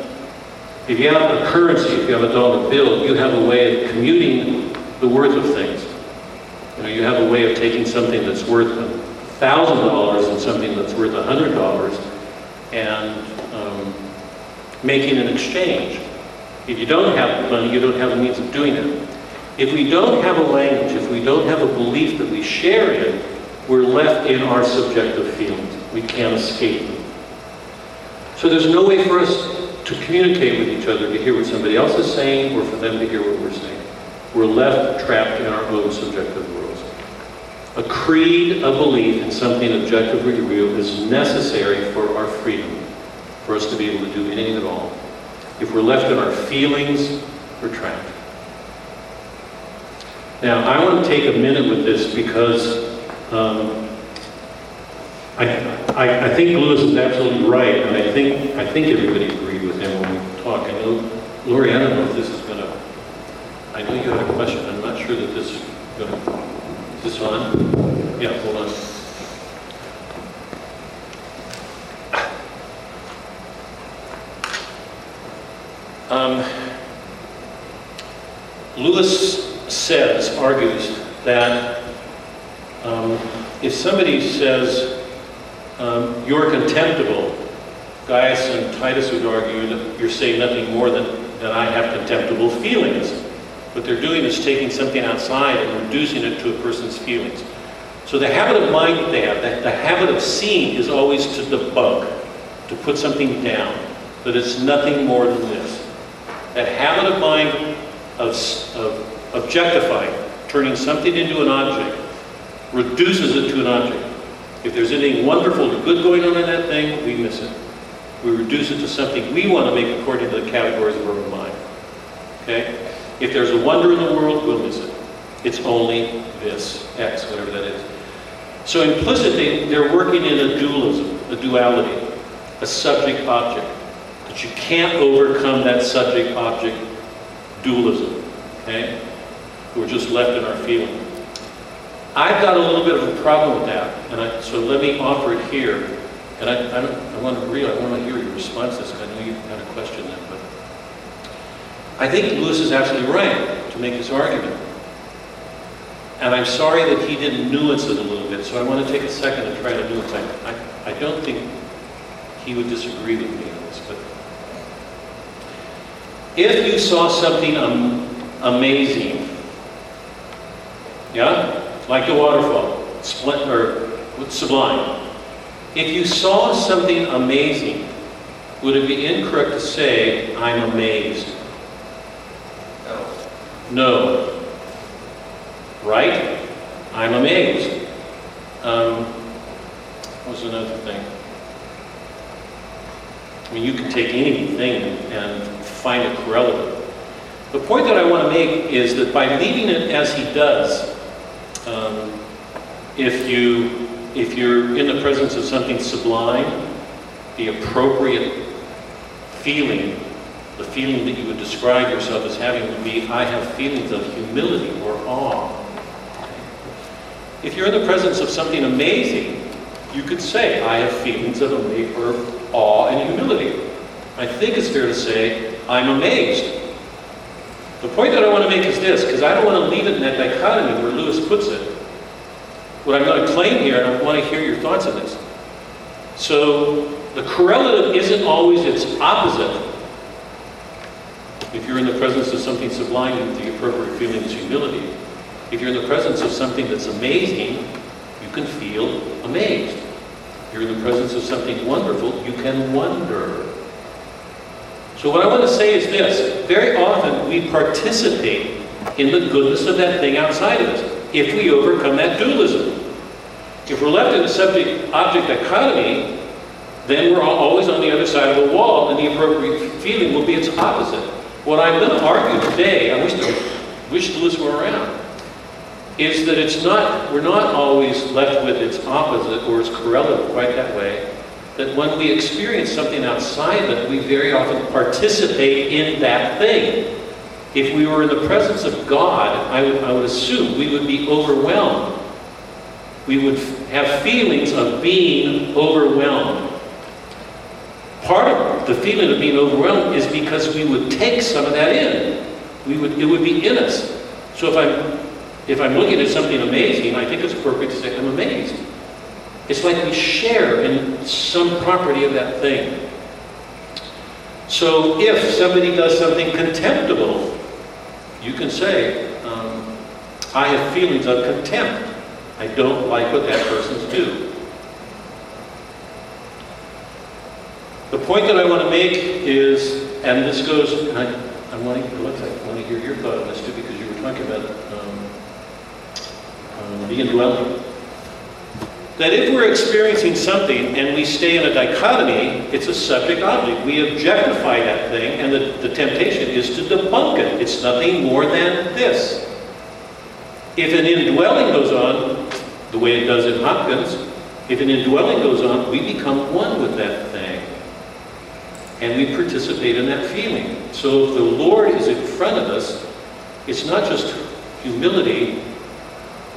If you have a currency, if you have a dollar bill, you have a way of commuting the worth of things. You know, you have a way of taking something that's worth a thousand dollars and something that's worth a hundred dollars and um, making an exchange. If you don't have the money, you don't have the means of doing it. If we don't have a language, if we don't have a belief that we share in, we're left in our subjective field. We can't escape. So there's no way for us to communicate with each other, to hear what somebody else is saying, or for them to hear what we're saying. We're left trapped in our own subjective worlds. A creed, a belief in something objectively real is necessary for our freedom, for us to be able to do anything at all. If we're left in our feelings, we're trapped. Now, I want to take a minute with this because um, I, I, I think Lewis is absolutely right, and I think, I think everybody agreed with him when we talk. I know, Lori, I don't know if this is gonna, I know you had a question, I'm not sure that this is gonna, is this on? Yeah, hold on. Um, Lewis says, argues, that um, if somebody says, um, you're contemptible, Gaius and Titius would argue that you're saying nothing more than, that I have contemptible feelings. What they're doing is taking something outside and reducing it to a person's feelings. So the habit of mind that they have, the, the habit of seeing is always to debunk, to put something down, that it's nothing more than this. That habit of mind of, of objectifying, turning something into an object, reduces it to an object. If there's anything wonderful or good going on in that thing, we miss it. We reduce it to something we want to make according to the categories of our own mind. Okay? If there's a wonder in the world, we'll miss it. It's only this, X, whatever that is. So implicitly, they're working in a dualism, a duality, a subject-object. But you can't overcome that subject-object dualism. Okay? We're just left in our feeling. I've got a little bit of a problem with that, and I, so let me offer it here. And I, I, I want to really, I want to hear your responses. I know you kind of question them, but I think Lewis is absolutely right to make this argument. And I'm sorry that he didn't nuance it a little bit, so I want to take a second and try to nuance it. I, I don't think he would disagree with me if you saw something um, amazing, yeah, like the waterfall, split or sublime. If you saw something amazing, would it be incorrect to say, I'm amazed? No. Right? I'm amazed. Um, what was another thing? I mean, you can take anything and find it correlative. The point that I want to make is that by leaving it as he does, um, if you if you're in the presence of something sublime, the appropriate feeling, the feeling that you would describe yourself as having would be, I have feelings of humility or awe. If you're in the presence of something amazing, you could say, I have feelings of awe and humility. I think it's fair to say, I'm amazed. The point that I want to make is this, because I don't want to leave it in that dichotomy where Lewis puts it. What I'm going to claim here, and I want to hear your thoughts on this. So, the correlative isn't always its opposite. If you're in the presence of something sublime, the appropriate feeling is humility. If you're in the presence of something that's amazing, you can feel amazed. If you're in the presence of something wonderful, you can wonder. So what I want to say is this. Very often we participate in the goodness of that thing outside of us if we overcome that dualism. If we're left in a subject-object dichotomy, then we're al- always on the other side of the wall, and the appropriate feeling will be its opposite. What I'm going to argue today, I wish, wish Lewis were around, is that it's not, we're not always left with its opposite or its correlative quite that way. That when we experience something outside of it, we very often participate in that thing. If we were in the presence of God, I would, I would assume we would be overwhelmed. We would have feelings of being overwhelmed. Part of the feeling of being overwhelmed is because we would take some of that in. We would, it would be in us. So if I'm, if I'm looking at something amazing, I think it's appropriate to say, I'm amazed. It's like we share in some property of that thing. So if somebody does something contemptible, you can say, um, I have feelings of contempt. I don't like what that person's do. The point that I want to make is, and this goes, and I, I want to, Alexa, I want to hear your thought on this too, because you were talking about um, um, the indwelling. That if we're experiencing something and we stay in a dichotomy, it's a subject object. We objectify that thing, and the, the temptation is to debunk it. It's nothing more than this. If an indwelling goes on, the way it does in Hopkins, if an indwelling goes on, we become one with that thing. And we participate in that feeling. So if the Lord is in front of us, it's not just humility,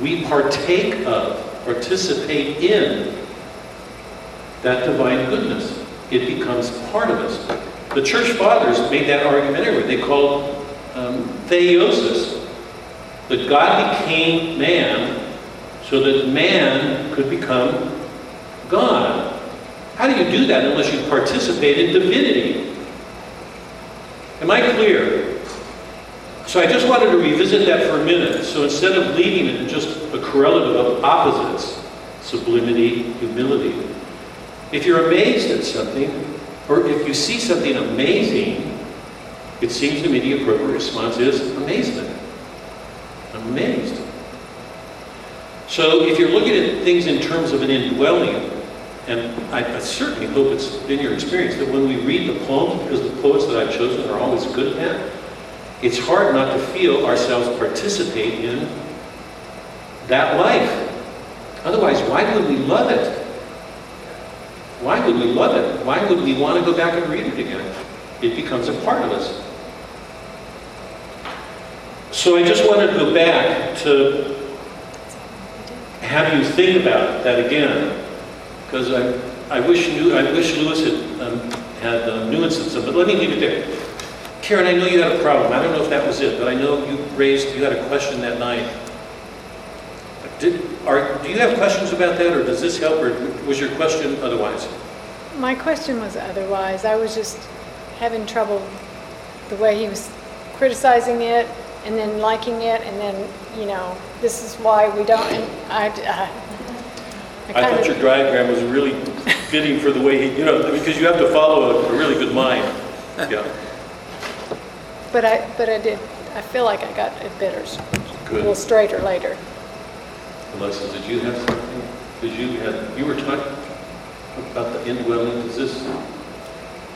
we partake of, participate in that divine goodness. It becomes part of us. The church fathers made that argument everywhere. They called um, theosis, that God became man so that man could become God. How do you do that unless you participate in divinity? Am I clear? So I just wanted to revisit that for a minute. So instead of leaving it in just a correlative of opposites, sublimity, humility, if you're amazed at something, or if you see something amazing, it seems to me the appropriate response is amazement. Amazed. So if you're looking at things in terms of an indwelling, and I, I certainly hope it's been your experience that when we read the poems, because the poets that I've chosen are always good at it's hard not to feel ourselves participate in that life. Otherwise, why would we love it? Why would we love it? Why would we want to go back and read it again? It becomes a part of us. So I just wanted to go back to have you think about that again, because I, I wish I wish Lewis had um, had um, nuances it. Let me leave it there. Karen, I know you had a problem. I don't know if that was it, but I know you raised you had a question that night. Did are do you have questions about that, or does this help, or was your question otherwise? My question was otherwise. I was just having trouble the way he was criticizing it and then liking it and then, you know, this is why we don't, and I, uh, I kind thought of- your diagram was really fitting for the way he, you know, because you have to follow a, a really good mind. Yeah, But I, but I did, I feel like I got it better, s- a good. little straighter later. Alexis, did you have something? Because you had, you were talking about the indwelling, is this?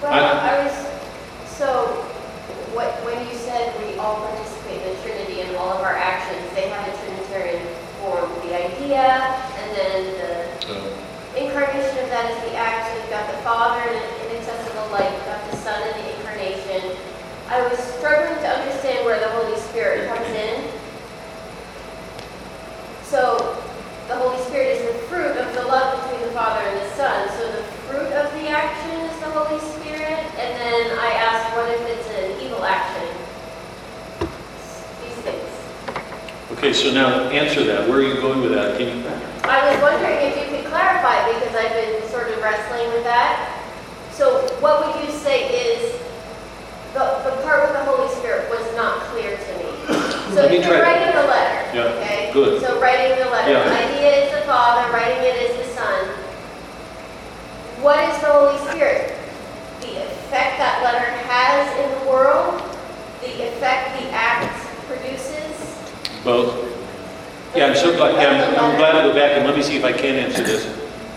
Well, I- I was, so, what, when you said we all participate in the Trinity in all of our actions, they have a Trinitarian form, the idea, and then the uh, incarnation of that is the act, so you've got the Father and in inaccessible light, you've got the Son and the incarnation. I was struggling to understand where the Holy Spirit comes in. So, the Holy Spirit is the fruit of the love between the Father and the Son. So the fruit of the action is the Holy Spirit, and then I asked, what if it's an evil action? These things. Okay, so now answer that. Where are you going with that? Can you, I was wondering if you could clarify, because I've been sort of wrestling with that. So what would you say is, part with the Holy Spirit was not clear to me. So Let me if you're writing a letter, Yeah, okay? good. So writing the letter, Yeah. the idea is the Father, writing it is the Son. What is the Holy Spirit? The effect that letter has in the world, the effect the act produces, both? Yeah, I'm so glad, yeah, I'm, I'm glad to go back and let me see if I can answer this.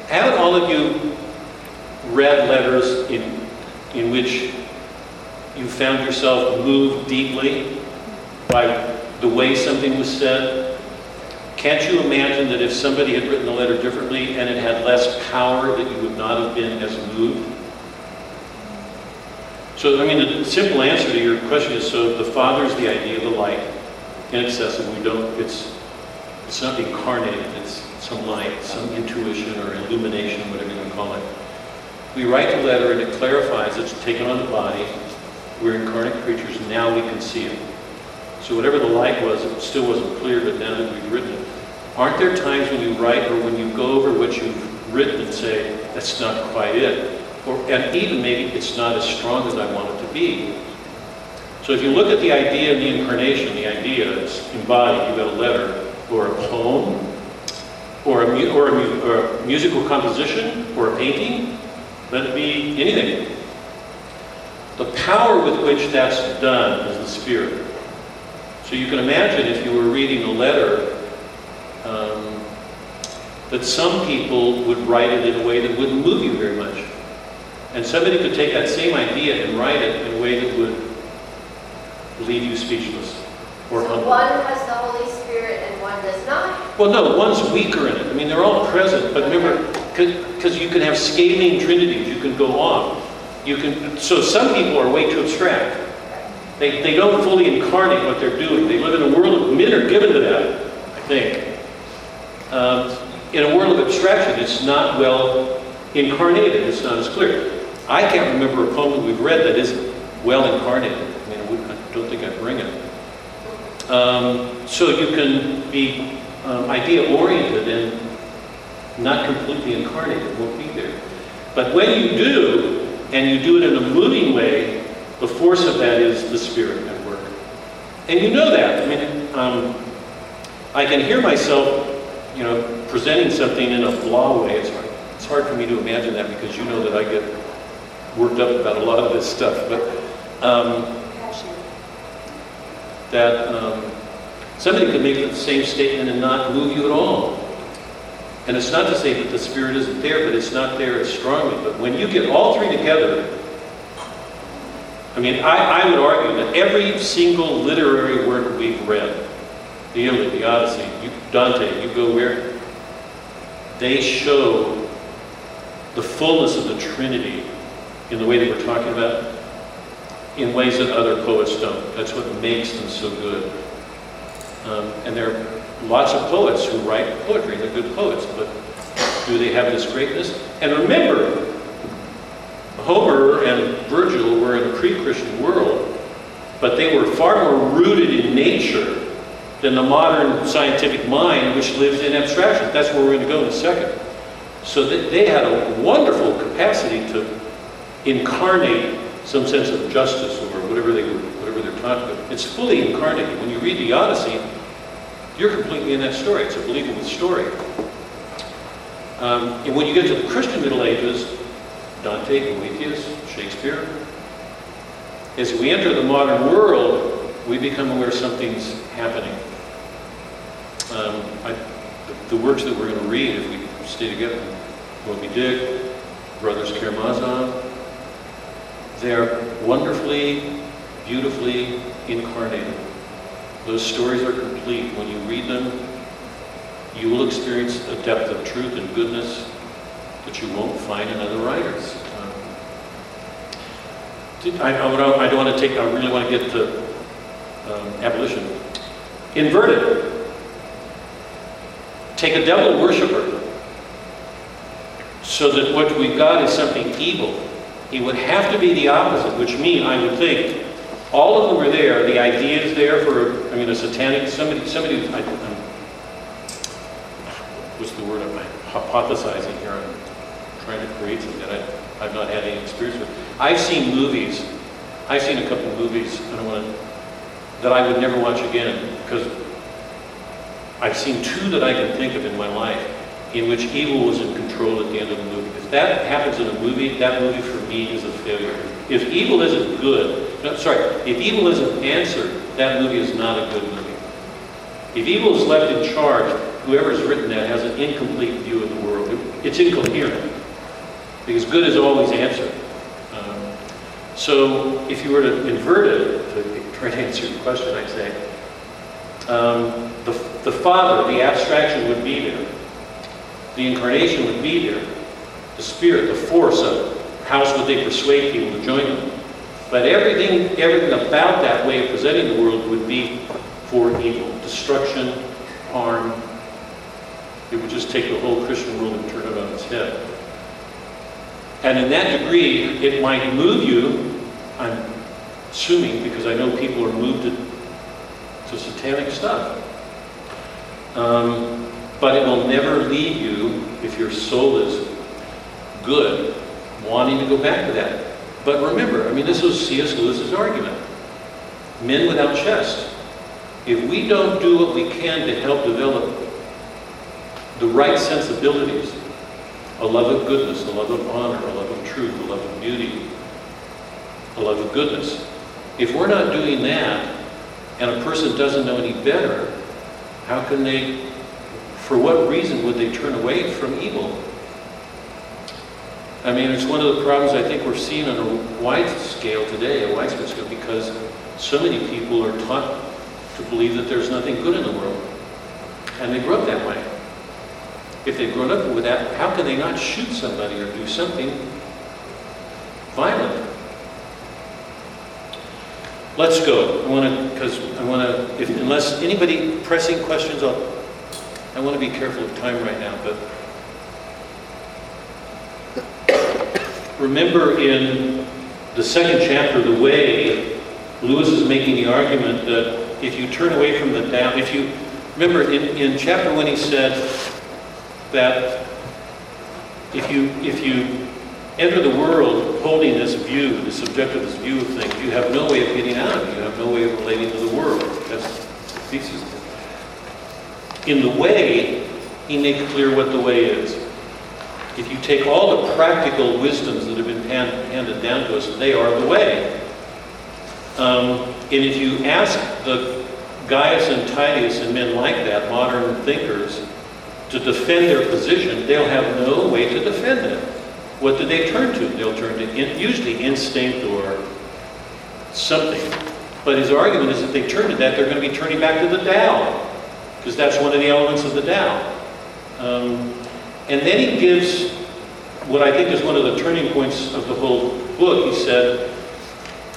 Haven't all of you read letters in, in which you found yourself moved deeply by the way something was said? Can't you imagine that if somebody had written the letter differently and it had less power, that you would not have been as moved? So, I mean, the simple answer to your question is, so the Father is the idea of the light, inaccessible, we don't, it's, it's not incarnated, it's some light, some intuition or illumination, whatever you want to call it. We write the letter and it clarifies, it's taken on the body, we're incarnate creatures, now we can see it. So whatever the light was, it still wasn't clear, but now that we've written it. Aren't there times when you write or when you go over what you've written and say, that's not quite it? Or, and even maybe it's not as strong as I want it to be. So if you look at the idea of the incarnation, the idea is embodied. You've got a letter or a poem or a, mu- or a, mu- or a musical composition or a painting. Let it be anything. The power with which that's done is the Spirit. So you can imagine if you were reading a letter um, that some people would write it in a way that wouldn't move you very much. And somebody could take that same idea and write it in a way that would leave you speechless or So humble. one has the Holy Spirit and one does not? Well, no, one's weaker in it. I mean, they're all present, but remember, because you can have scathing trinities, you can go on. You can, so some people are way too abstract. They, they don't fully incarnate what they're doing. They live in a world of, men are given to that, I think. Um, in a world of abstraction, it's not well incarnated, it's not as clear. I can't remember a poem that we've read that isn't well incarnated. I mean, I I don't think I'd bring it. Um, so you can be um, idea oriented and not completely incarnated, it won't be there. But when you do, and you do it in a moving way, the force of that is the spirit at work. And you know that. I mean, um, I can hear myself, you know, presenting something in a blah way. It's hard, it's hard for me to imagine that because you know that I get worked up about a lot of this stuff. But um, that um, somebody could make the same statement and not move you at all. And it's not to say that the Spirit isn't there, but it's not there as strongly. But when you get all three together, I mean, I, I would argue that every single literary work we've read, the Iliad, the Odyssey, you, Dante, you go where, they show the fullness of the Trinity in the way that we're talking about, in ways that other poets don't. That's what makes them so good. Um, and there are lots of poets who write poetry, they're good poets, but do they have this greatness? And remember, Homer and Virgil were in a pre-Christian world, but they were far more rooted in nature than the modern scientific mind, which lives in abstraction. That's where we're going to go in a second. So they, they had a wonderful capacity to incarnate some sense of justice or whatever they were, whatever they're talking about. It's fully incarnated. When you read the Odyssey, you're completely in that story. It's a believable story. Um, and when you get to the Christian Middle Ages, Dante, Boethius, Shakespeare, as we enter the modern world, we become aware something's happening. Um, I, the, the works that we're going to read, if we stay together, Moby Dick, Brothers Karamazov, they're wonderfully, beautifully incarnated. Those stories are complete. When you read them, you will experience a depth of truth and goodness that you won't find in other writers. Um, I, I don't- want to take, I really want to get to um, abolition. Inverted. Take a devil worshiper so that what we've got is something evil. It would have to be the opposite, which means, I would think, all of them are there. The idea is there for, I mean, a satanic, somebody, somebody, I, I'm, what's the word, I'm hypothesizing here. I'm trying to create something that I, I've not had any experience with. I've seen movies, I've seen a couple of movies, I don't want to, that I would never watch again because I've seen two that I can think of in my life in which evil was in control at the end of the movie. If that happens in a movie, that movie for me is a failure. If evil isn't good, no, sorry, if evil isn't answered, that movie is not a good movie. If evil is left in charge, whoever's written that has an incomplete view of the world. It's incoherent because good is always answered. Um, so if you were to invert it, to try to answer your question, I'd say, um, the, the Father, the abstraction would be there. The incarnation would be there. The Spirit, the force of how would they persuade people to join them. But everything, everything about that way of presenting the world would be for evil, destruction, harm. It would just take the whole Christian world and turn it on its head. And in that degree, it might move you, I'm assuming, because I know people are moved to, to satanic stuff. Um, but it will never leave you, if your soul is good, wanting to go back to that. But remember, I mean, this was C.S. Lewis's argument. men without chest. If we don't do what we can to help develop the right sensibilities, a love of goodness, a love of honor, a love of truth, a love of beauty, a love of goodness, if we're not doing that, and a person doesn't know any better, how can they, for what reason would they turn away from evil? I mean, it's one of the problems I think we're seeing on a wide scale today, a widespread scale, because so many people are taught to believe that there's nothing good in the world. And they grow up that way. If they've grown up with that, how can they not shoot somebody or do something violent? Let's go. I want to, because I want to, unless anybody pressing questions, I'll, I want to be careful of time right now, but remember in the second chapter, the way, Lewis is making the argument that if you turn away from the Tao, if you, remember in, in chapter one he said that if you, if you enter the world holding this view, this subjectivist view of things, you have no way of getting out. You have no way of relating to the world. That's the thesis. In the way, he makes clear what the way is. If you take all the practical wisdoms that have been hand, handed down to us, they are the way. Um, and if you ask the Gaius and Titius and men like that, modern thinkers, to defend their position, they'll have no way to defend it. What do they turn to? They'll turn to in, usually instinct or something. But his argument is if they turn to that, they're going to be turning back to the Tao, because that's one of the elements of the Tao. Um, and then he gives what I think is one of the turning points of the whole book. He said,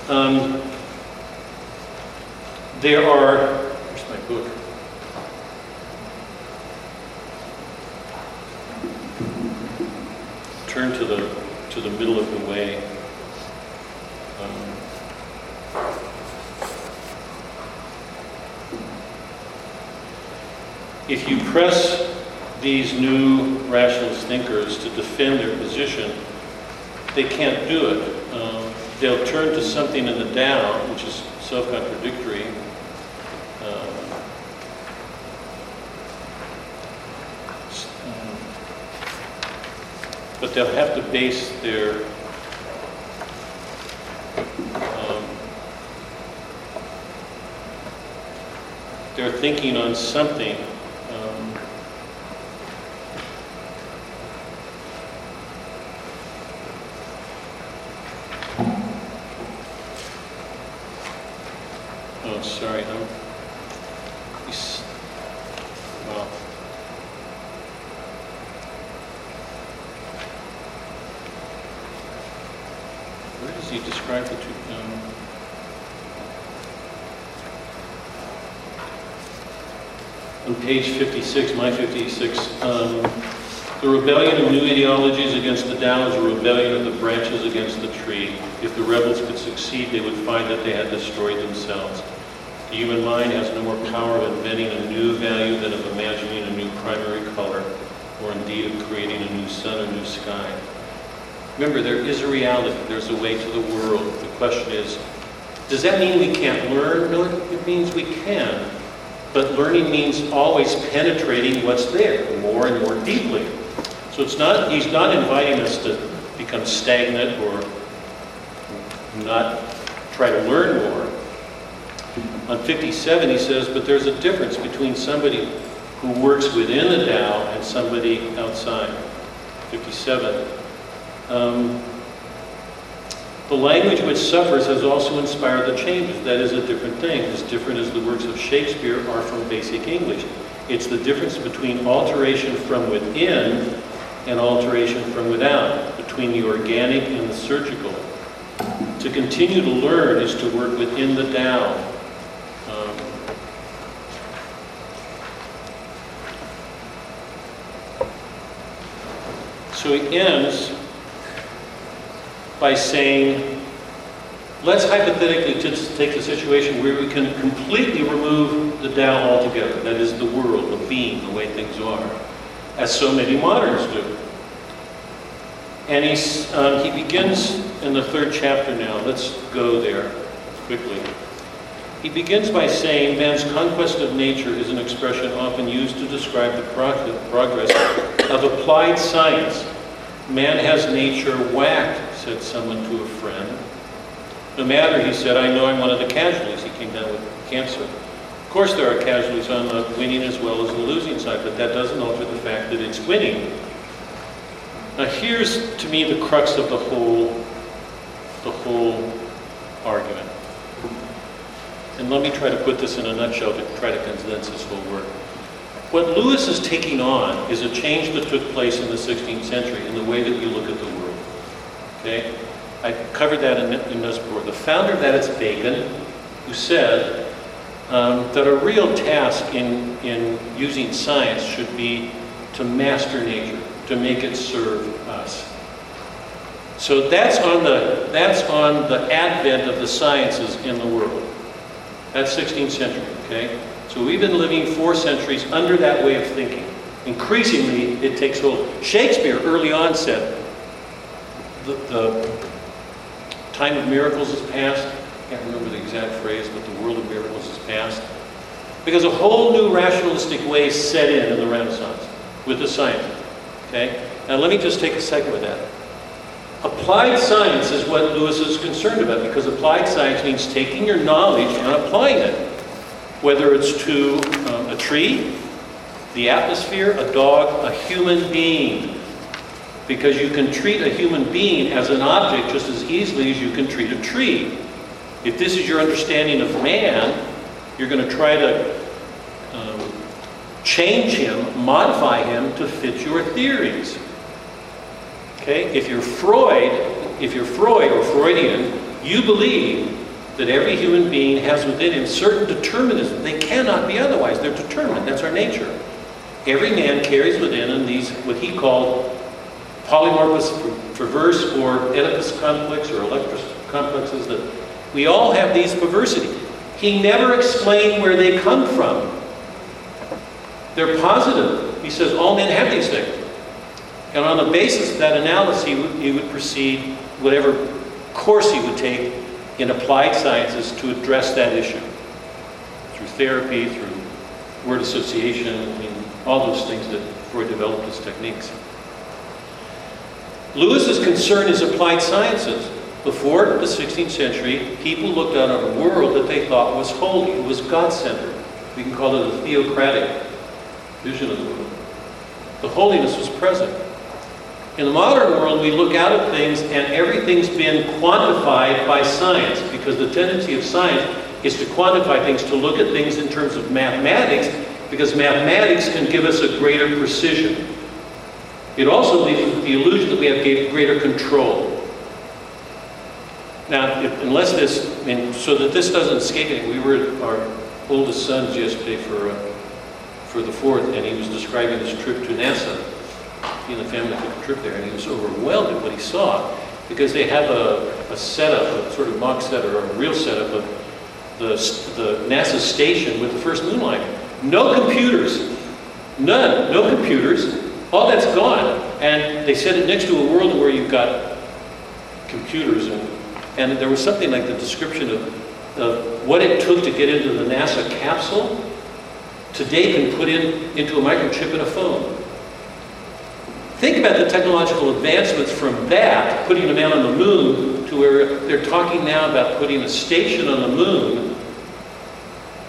um, there are, where's my book? Turn to the, to the middle of the way. Um, if you press these new rationalist thinkers to defend their position, they can't do it. Um, they'll turn to something in the Tao, which is self-contradictory. Um, um, but they'll have to base their um, their thinking on something. Sorry, I'm, well. Where does he describe the two, um, on page 56, my 56, um, the rebellion of new ideologies against the Tao is a rebellion of the branches against the tree. If the rebels could succeed, they would find that they had destroyed themselves. The human mind has no more power of inventing a new value than of imagining a new primary color, or indeed of creating a new sun or new sky. Remember, there is a reality. There's a way to the world. The question is, does that mean we can't learn? No, it means we can. But learning means always penetrating what's there more and more deeply. So it's not, he's not inviting us to become stagnant or not try to learn more. On 57, he says, but there's a difference between somebody who works within the Tao and somebody outside. 57. Um, the language which suffers has also inspired the changes. That is a different thing. As different as the works of Shakespeare are from basic English. It's the difference between alteration from within and alteration from without, between the organic and the surgical. To continue to learn is to work within the Tao. So he ends by saying, let's hypothetically just take the situation where we can completely remove the Tao altogether, that is the world, the being, the way things are, as so many moderns do. And he's, um, he begins in the third chapter now. Let's go there quickly. He begins by saying man's conquest of nature is an expression often used to describe the prog- progress of applied science. Man has nature whacked, said someone to a friend. No matter, he said, I know I'm one of the casualties. He came down with cancer. Of course, there are casualties on the winning as well as the losing side, but that doesn't alter the fact that it's winning. Now, here's to me the crux of the whole, the whole argument. And let me try to put this in a nutshell to try to condense this whole work. What Lewis is taking on is a change that took place in the 16th century in the way that we look at the world. Okay? I covered that in, in before. The founder of that is Bacon, who said um, that a real task in, in using science should be to master nature, to make it serve us. So that's on the, that's on the advent of the sciences in the world. That's 16th century, okay? So we've been living four centuries under that way of thinking. Increasingly, it takes hold. Shakespeare early on said, the, the time of miracles is past. I can't remember the exact phrase, but the world of miracles is past. Because a whole new rationalistic way set in in the Renaissance with the science. Okay? Now let me just take a second with that. Applied science is what Lewis is concerned about because applied science means taking your knowledge and applying it. Whether it's to um, a tree, the atmosphere, a dog, a human being. Because you can treat a human being as an object just as easily as you can treat a tree. If this is your understanding of man, you're going to try to um, change him, modify him to fit your theories. Okay? If you're Freud, if you're Freud or Freudian, you believe that every human being has within him certain determinism. They cannot be otherwise. They're determined. That's our nature. Every man carries within him these, what he called polymorphous perverse or Oedipus complex or Electra complexes that we all have these perversity. He never explained where they come from. They're positive. He says all men have these things. And on the basis of that analysis, he would, he would proceed whatever course he would take in applied sciences to address that issue. Through therapy, through word association, I mean, all those things that Freud developed as techniques. Lewis's concern is applied sciences. Before the 16th century, people looked out on a world that they thought was holy, it was God-centered. We can call it a theocratic vision of the world. The holiness was present. In the modern world, we look out at things and everything's been quantified by science because the tendency of science is to quantify things, to look at things in terms of mathematics because mathematics can give us a greater precision. It also leaves the illusion that we have greater control. Now, if, unless this, so that this doesn't escape me, we were at our oldest son's yesterday for, uh, for the 4th, and he was describing his trip to NASA. He and the family took a trip there, and he was overwhelmed at what he saw because they have a, a setup, a sort of mock setup or a real setup of the, the NASA station with the first moon landing. No computers, none, no computers. All that's gone. And they set it next to a world where you've got computers and and there was something like the description of, of what it took to get into the NASA capsule today can put in into a microchip in a phone. Think about the technological advancements from that, putting a man on the moon, to where they're talking now about putting a station on the moon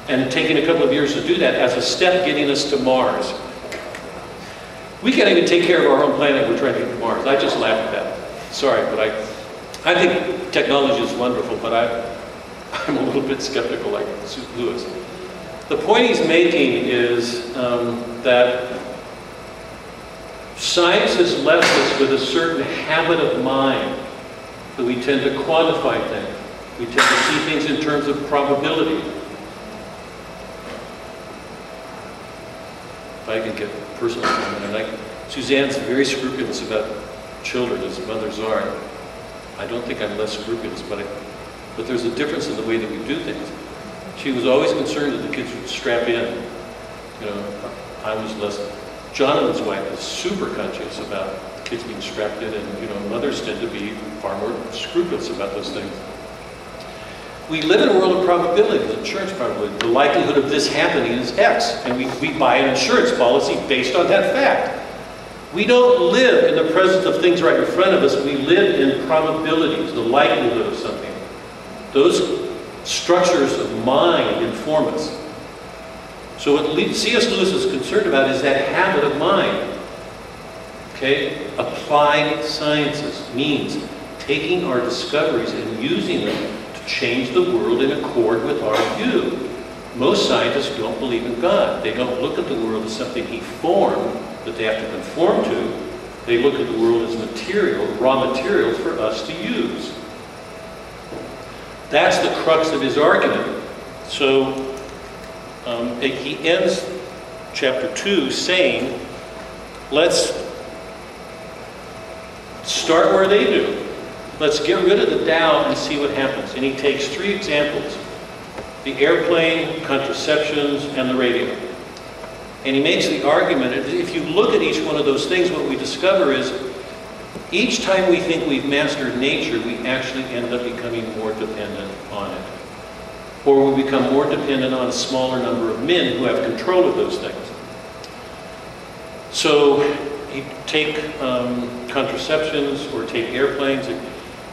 and taking a couple of years to do that as a step getting us to Mars. We can't even take care of our own planet, we're trying to get to Mars. I just laugh at that. Sorry, but I, I think technology is wonderful, but I, I'm a little bit skeptical like Lewis. The point he's making is um, that science has left us with a certain habit of mind that we tend to quantify things. We tend to see things in terms of probability. If I can get personal for a minute, Suzanne's very scrupulous about children, as mothers are. I don't think I'm less scrupulous, but I, but there's a difference in the way that we do things. She was always concerned that the kids would strap in. You know, I was less. Jonathan's wife is super conscious about kids being strapped in, and you know, mothers tend to be far more scrupulous about those things. We live in a world of probabilities, insurance probability. The likelihood of this happening is X, and we, we buy an insurance policy based on that fact. We don't live in the presence of things right in front of us. We live in probabilities, the likelihood of something. Those structures of mind inform us. So what C.S. Lewis is concerned about is that habit of mind. Okay? Applied sciences means taking our discoveries and using them to change the world in accord with our view. Most scientists don't believe in God. They don't look at the world as something he formed that they have to conform to. They look at the world as material, raw materials for us to use. That's the crux of his argument. So um, he ends chapter 2 saying, let's start where they do. Let's get rid of the Tao and see what happens. And he takes three examples the airplane, contraceptions, and the radio. And he makes the argument that if you look at each one of those things, what we discover is each time we think we've mastered nature, we actually end up becoming more dependent on it. Or we become more dependent on a smaller number of men who have control of those things. So you take um, contraceptions or take airplanes.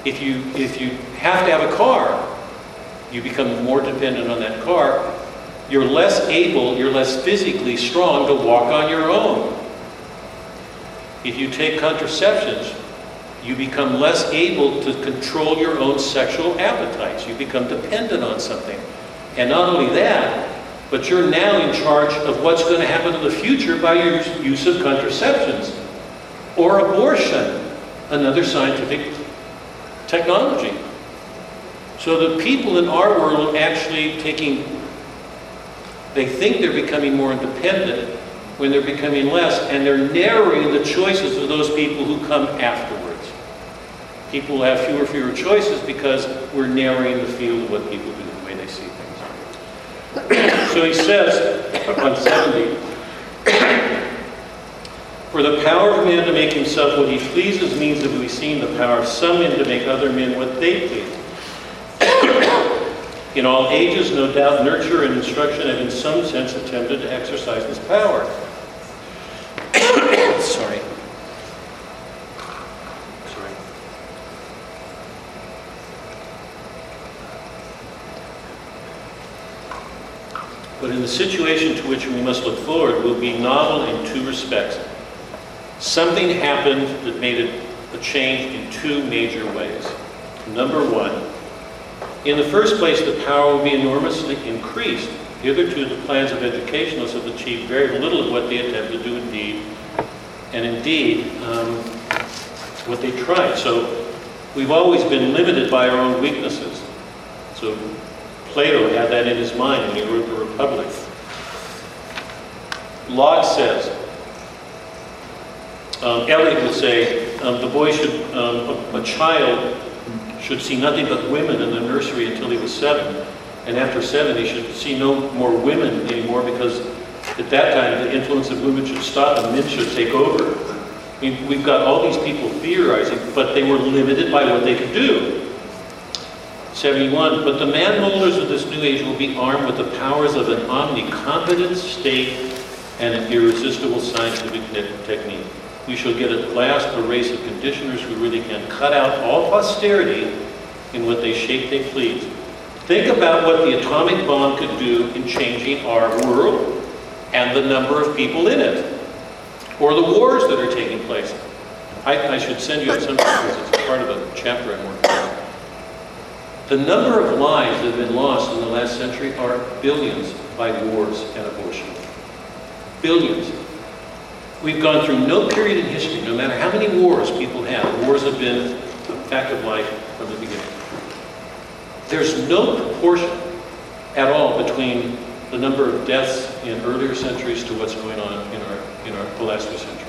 If you, if you have to have a car, you become more dependent on that car. You're less able, you're less physically strong to walk on your own. If you take contraceptions, you become less able to control your own sexual appetites. You become dependent on something. And not only that, but you're now in charge of what's going to happen in the future by your use of contraceptions or abortion, another scientific technology. So the people in our world actually taking, they think they're becoming more independent when they're becoming less, and they're narrowing the choices of those people who come afterwards. People will have fewer fewer choices because we're narrowing the field of what people do, the way they see things. so he says on 70, for the power of man to make himself what he pleases means that we've seen the power of some men to make other men what they please. In all ages, no doubt, nurture and instruction have in some sense attempted to exercise this power. Sorry. Sorry. But in the situation to which we must look forward will be novel in two respects. Something happened that made it a change in two major ways. Number one, in the first place, the power will be enormously increased. Hitherto, the plans of educationalists have achieved very little of what they attempt to do indeed, and indeed, um, what they tried. So we've always been limited by our own weaknesses. So Plato had that in his mind when he wrote the Republic. Locke says, um, Elyot would say, um, the boy should, um, a, a child should see nothing but women in the nursery until he was seven. And after seven, he should see no more women anymore because at that time the influence of women should stop and men should take over. I mean, we've got all these people theorizing, but they were limited by what they could do. 71, but the man holders of this new age will be armed with the powers of an omnicompetent state and an irresistible scientific technique. We shall get at last a race of conditioners who really can cut out all posterity in what they shape they please. Think about what the atomic bomb could do in changing our world and the number of people in it, or the wars that are taking place. I, I should send you some because it's part of a chapter I'm working on. The number of lives that have been lost in the last century are billions by wars and abortion. Billions. We've gone through no period in history, no matter how many wars people have, wars have been a fact of life from the beginning. There's no proportion at all between the number of deaths in earlier centuries to what's going on in our, in our, the last few centuries.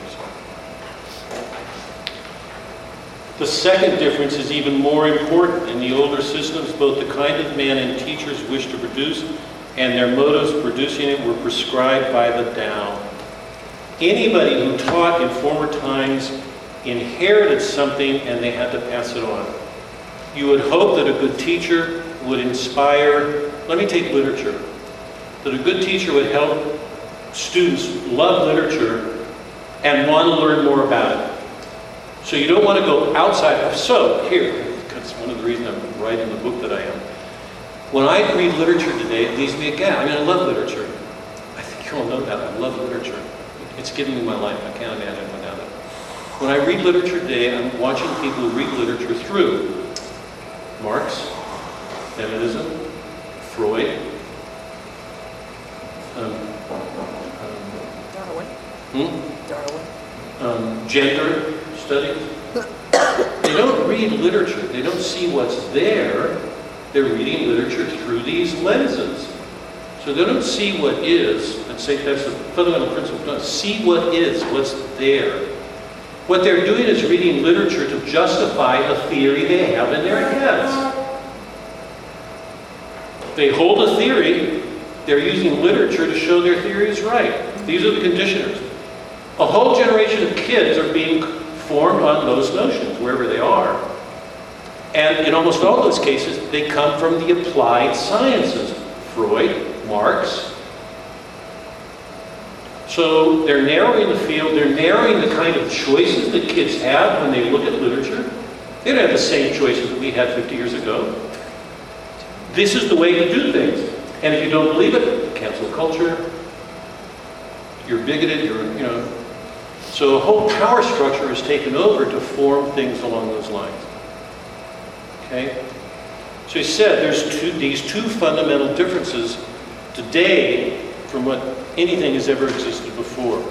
The second difference is even more important. In the older systems, both the kind of man and teachers wished to produce and their motives producing it were prescribed by the Tao. Anybody who taught in former times inherited something and they had to pass it on. You would hope that a good teacher would inspire, let me take literature, that a good teacher would help students love literature and want to learn more about it. So you don't want to go outside. So, here, that's one of the reasons I'm writing the book that I am. When I read literature today, it leaves me again. I mean, I love literature. I think you all know that. I love literature. It's given me my life. I can't imagine without it. When I read literature today, I'm watching people read literature through Marx, feminism, Freud, um, Darwin, um, hmm? Darwin. um, gender They don't read literature, they don't see what's there, they're reading literature through these lenses. So they don't see what is, let's say that's the fundamental principle, don't see what is, what's there. What they're doing is reading literature to justify a theory they have in their heads. They hold a theory, they're using literature to show their theory is right. These are the conditioners. A whole generation of kids are being formed on those notions, wherever they are. And in almost all those cases, they come from the applied sciences. Freud, Marx. So they're narrowing the field, they're narrowing the kind of choices that kids have when they look at literature. They don't have the same choices that we had 50 years ago. This is the way to do things. And if you don't believe it, cancel culture, you're bigoted, you're, you know. So a whole power structure is taken over to form things along those lines. Okay? So he said there's two, these two fundamental differences today from what anything has ever existed before.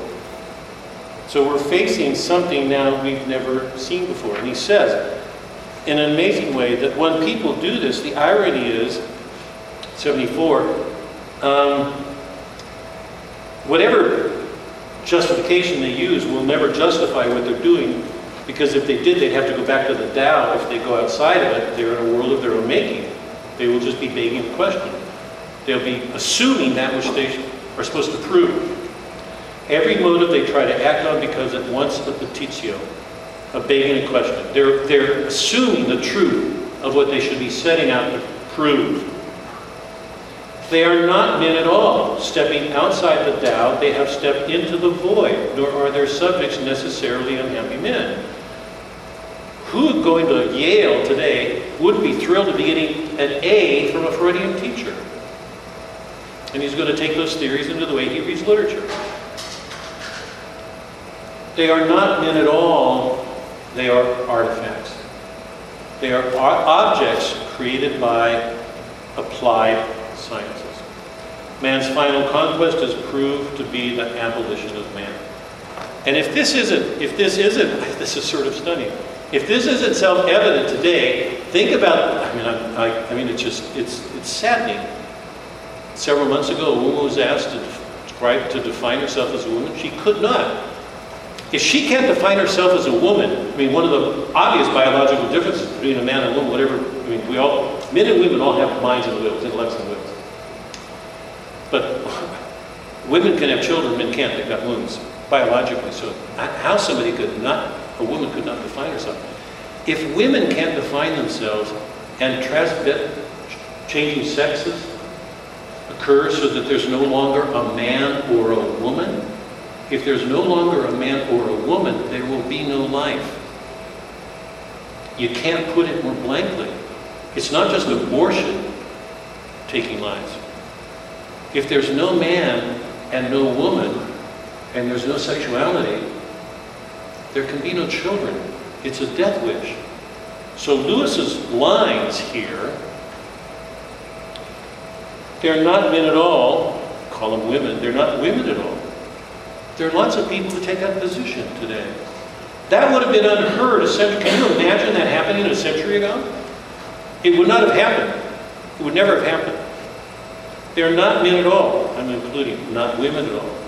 So we're facing something now we've never seen before. And he says, in an amazing way, that when people do this, the irony is, 74, um, whatever justification they use will never justify what they're doing because if they did, they'd have to go back to the Tao. If they go outside of it, they're in a world of their own making. They will just be begging the question. They'll be assuming that which they are supposed to prove. Every motive they try to act on because it wants a petitio, a begging a question. They're, they're assuming the truth of what they should be setting out to prove. They are not men at all. Stepping outside the Tao, they have stepped into the void, nor are their subjects necessarily unhappy men. Who going to Yale today would be thrilled to be getting an A from a Freudian teacher? And he's going to take those theories into the way he reads literature. They are not men at all, they are artifacts. They are objects created by applied sciences. Man's final conquest is proved to be the abolition of man. And if this isn't, if this isn't, this is sort of stunning. If this isn't self-evident today, think about. I mean, I, I, I mean, it's just, it's, it's saddening. Several months ago, a woman was asked to describe, to define herself as a woman. She could not. If she can't define herself as a woman, I mean, one of the obvious biological differences between a man and a woman, whatever, I mean, we all, men and women all have minds and wills, intellects and wills. But women can have children, men can't. They've got wombs, biologically. So how somebody could not, a woman could not define herself. If women can't define themselves and trans- changing sexes occurs so that there's no longer a man or a woman, if there's no longer a man or a woman, there will be no life. You can't put it more blankly. It's not just abortion taking lives. If there's no man and no woman, and there's no sexuality, there can be no children. It's a death wish. So Lewis's lines here, they're not men at all, call them women, they're not women at all. There are lots of people who take that position today. That would have been unheard a century. Can you imagine that happening a century ago? It would not have happened. It would never have happened. They're not men at all. I'm including not women at all.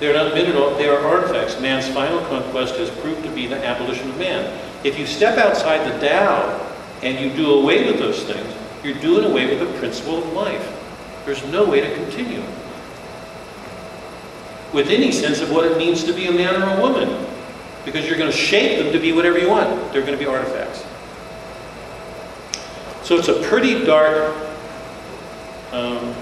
They're not men at all. They are artifacts. Man's final conquest has proved to be the abolition of man. If you step outside the Tao and you do away with those things, you're doing away with the principle of life. There's no way to continue with any sense of what it means to be a man or a woman. Because you're going to shape them to be whatever you want. They're going to be artifacts. So it's a pretty dark, um,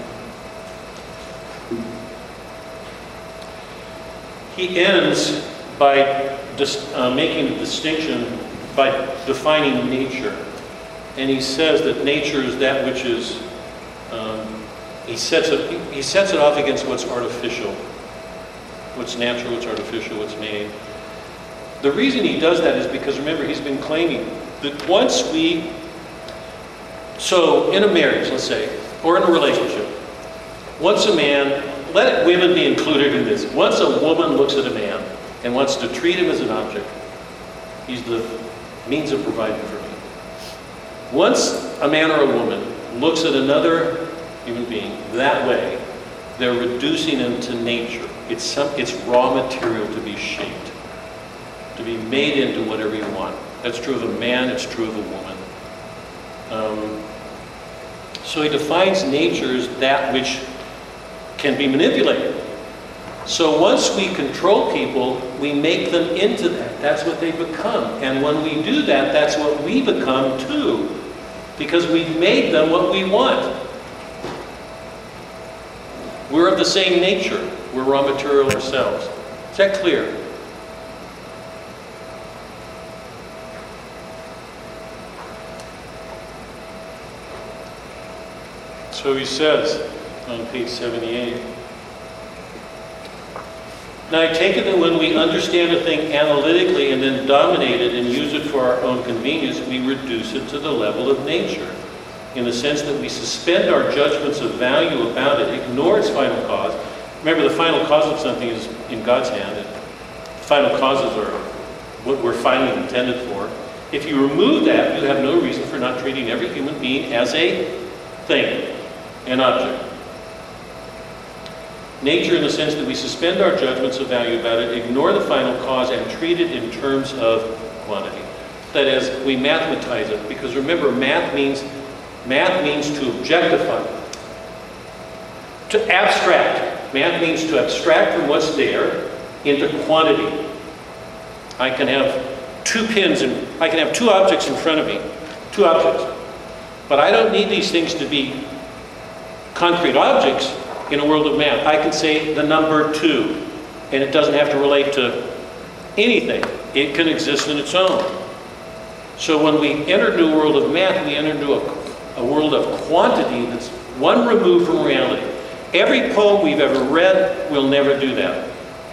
he ends by uh, making a distinction, by defining nature. And he says that nature is that which is, um, he, sets it, he sets it off against what's artificial, what's natural, what's artificial, what's made. The reason he does that is because remember, he's been claiming that once we, so in a marriage, let's say, or in a relationship, once a man, let women be included in this, once a woman looks at a man and wants to treat him as an object, he's the means of providing for me. Once a man or a woman looks at another human being that way, they're reducing him to nature. It's, some, it's raw material to be shaped, to be made into whatever you want. That's true of a man, it's true of a woman. Um, so he defines nature as that which can be manipulated. So once we control people, we make them into that. That's what they become. And when we do that, that's what we become too. Because we've made them what we want. We're of the same nature. We're raw material ourselves. Is that clear? So he says on page 78. Now I take it that when we understand a thing analytically and then dominate it and use it for our own convenience, we reduce it to the level of nature, in the sense that we suspend our judgments of value about it, ignore its final cause. Remember, the final cause of something is in God's hand. And final causes are what we're finally intended for. If you remove that, you have no reason for not treating every human being as a thing, an object. Nature in the sense that we suspend our judgments of value about it, ignore the final cause, and treat it in terms of quantity. That is, we mathematize it, because remember, math means math means to objectify, to abstract. Math means to abstract from what's there into quantity. I can have two pins and I can have two objects in front of me, two objects. But I don't need these things to be concrete objects in a world of math. I can say the number two, and it doesn't have to relate to anything. It can exist in its own. So when we enter into world of math, we enter into a, a world of quantity that's one removed from reality. Every poem we've ever read will never do that.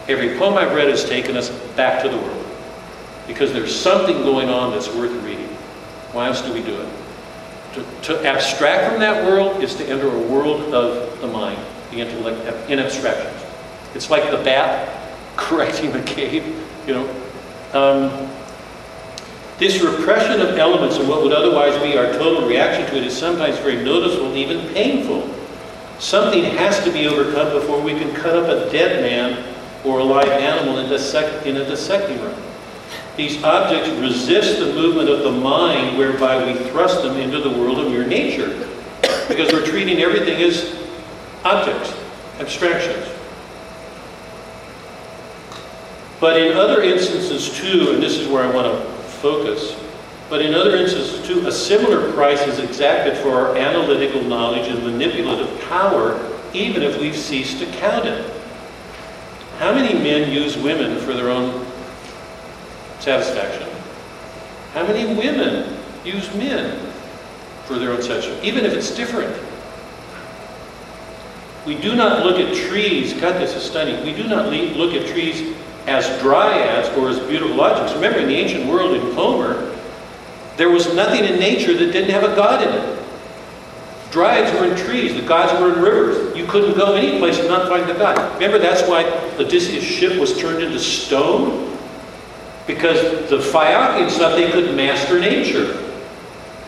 Every poem I've read has taken us back to the world. Because there's something going on that's worth reading. Why else do we do it? To, to abstract from that world is to enter a world of the mind, the intellect, in abstractions. It's like the bat correcting the cave, you know. Um, this repression of elements of what would otherwise be our total reaction to it is sometimes very noticeable, and even painful. Something has to be overcome before we can cut up a dead man or a live animal in, dissect, in a dissecting room. These objects resist the movement of the mind whereby we thrust them into the world of mere nature because we're treating everything as objects, abstractions. But in other instances too, and this is where I want to focus, but in other instances too, a similar price is exacted for our analytical knowledge and manipulative power, even if we've ceased to count it. How many men use women for their own satisfaction? How many women use men for their own satisfaction, even if it's different? We do not look at trees, God, this is stunning. We do not look at trees as dryads or as beautiful objects. Remember, in the ancient world in Homer, there was nothing in nature that didn't have a god in it. Dryads were in trees, the gods were in rivers. You couldn't go any place and not find the god. Remember, that's why Odysseus' ship was turned into stone? Because the Phaeacians thought they could master nature.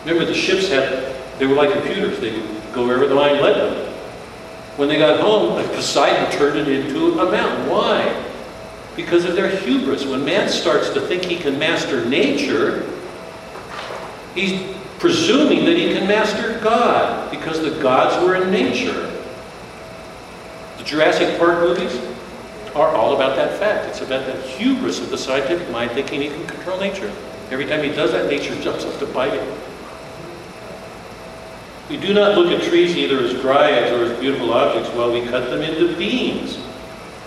Remember, the ships had, they were like computers. They would go wherever the mind led them. When they got home, Poseidon turned it into a mountain. Why? Because of their hubris. When man starts to think he can master nature, he's presuming that he can master God because the gods were in nature. The Jurassic Park movies are all about that fact. It's about the hubris of the scientific mind thinking he can control nature. Every time he does that, nature jumps up to bite him. We do not look at trees either as dryads or as beautiful objects while we cut them into beings.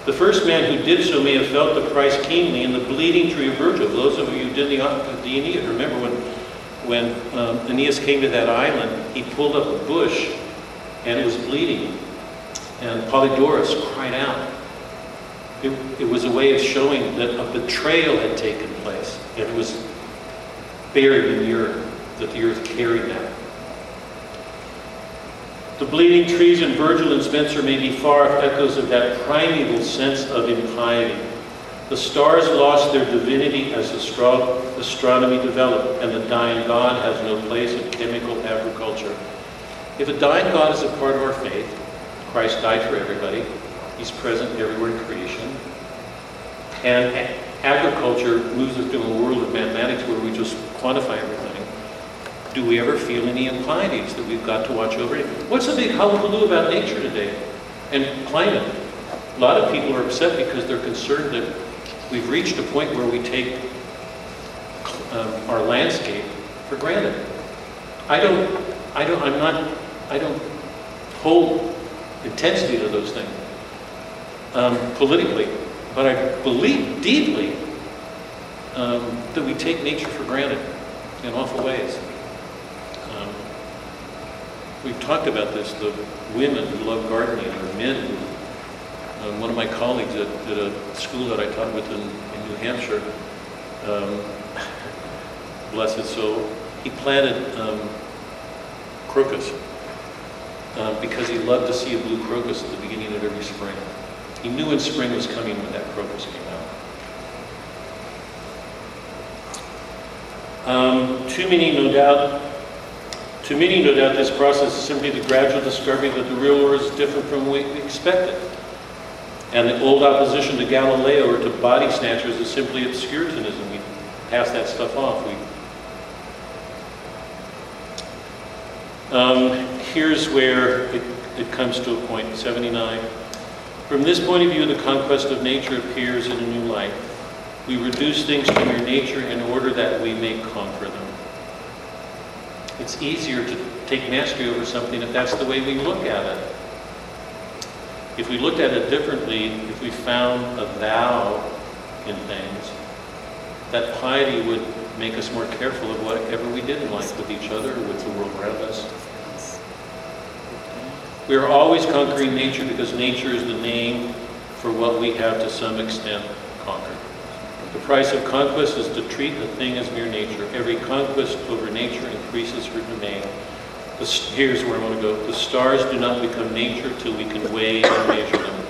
The first man who did so may have felt the price keenly in the bleeding tree of Virgil. Those of you who did the, the Aeneid, remember when, when um, Aeneas came to that island, he pulled up a bush and it was bleeding. And Polydorus cried out. It, it was a way of showing that a betrayal had taken place. And it was buried in the earth, that the earth carried that. The bleeding trees in Virgil and Spenser may be far off echoes of that primeval sense of impiety. The stars lost their divinity as astro- astronomy developed, and the dying God has no place in chemical agriculture. If a dying God is a part of our faith, Christ died for everybody, He's present everywhere in creation, and agriculture moves us to a world of mathematics where we just quantify everything do we ever feel any anxieties that we've got to watch over? What's the big hullabaloo about nature today and climate? A lot of people are upset because they're concerned that we've reached a point where we take um, our landscape for granted. I don't, I don't, I'm not, I don't hold intensity to those things um, politically, but I believe deeply um, that we take nature for granted in awful ways. Um, We've talked about this, the women who love gardening, or men who, um, one of my colleagues at, at a school that I taught with in, in New Hampshire, um, bless his soul, he planted um, crocus uh, because he loved to see a blue crocus at the beginning of every spring. He knew when spring was coming when that crocus came out. Um, too many, no doubt, to many, no doubt, this process is simply the gradual discovery that the real world is different from what we expected. And the old opposition to Galileo or to body snatchers is simply obscurantism. We pass that stuff off. We, um, here's where it, it comes to a point, 79. From this point of view, the conquest of nature appears in a new light. We reduce things to mere nature in order that we may conquer them. It's easier to take mastery over something if that's the way we look at it. If we looked at it differently, if we found a thou in things, that piety would make us more careful of whatever we did in life with each other, or with the world around us. We are always conquering nature because nature is the name for what we have to some extent conquered. The price of conquest is to treat the thing as mere nature. Every conquest over nature increases her domain. Here's where I want to go. The stars do not become nature till we can weigh and measure them.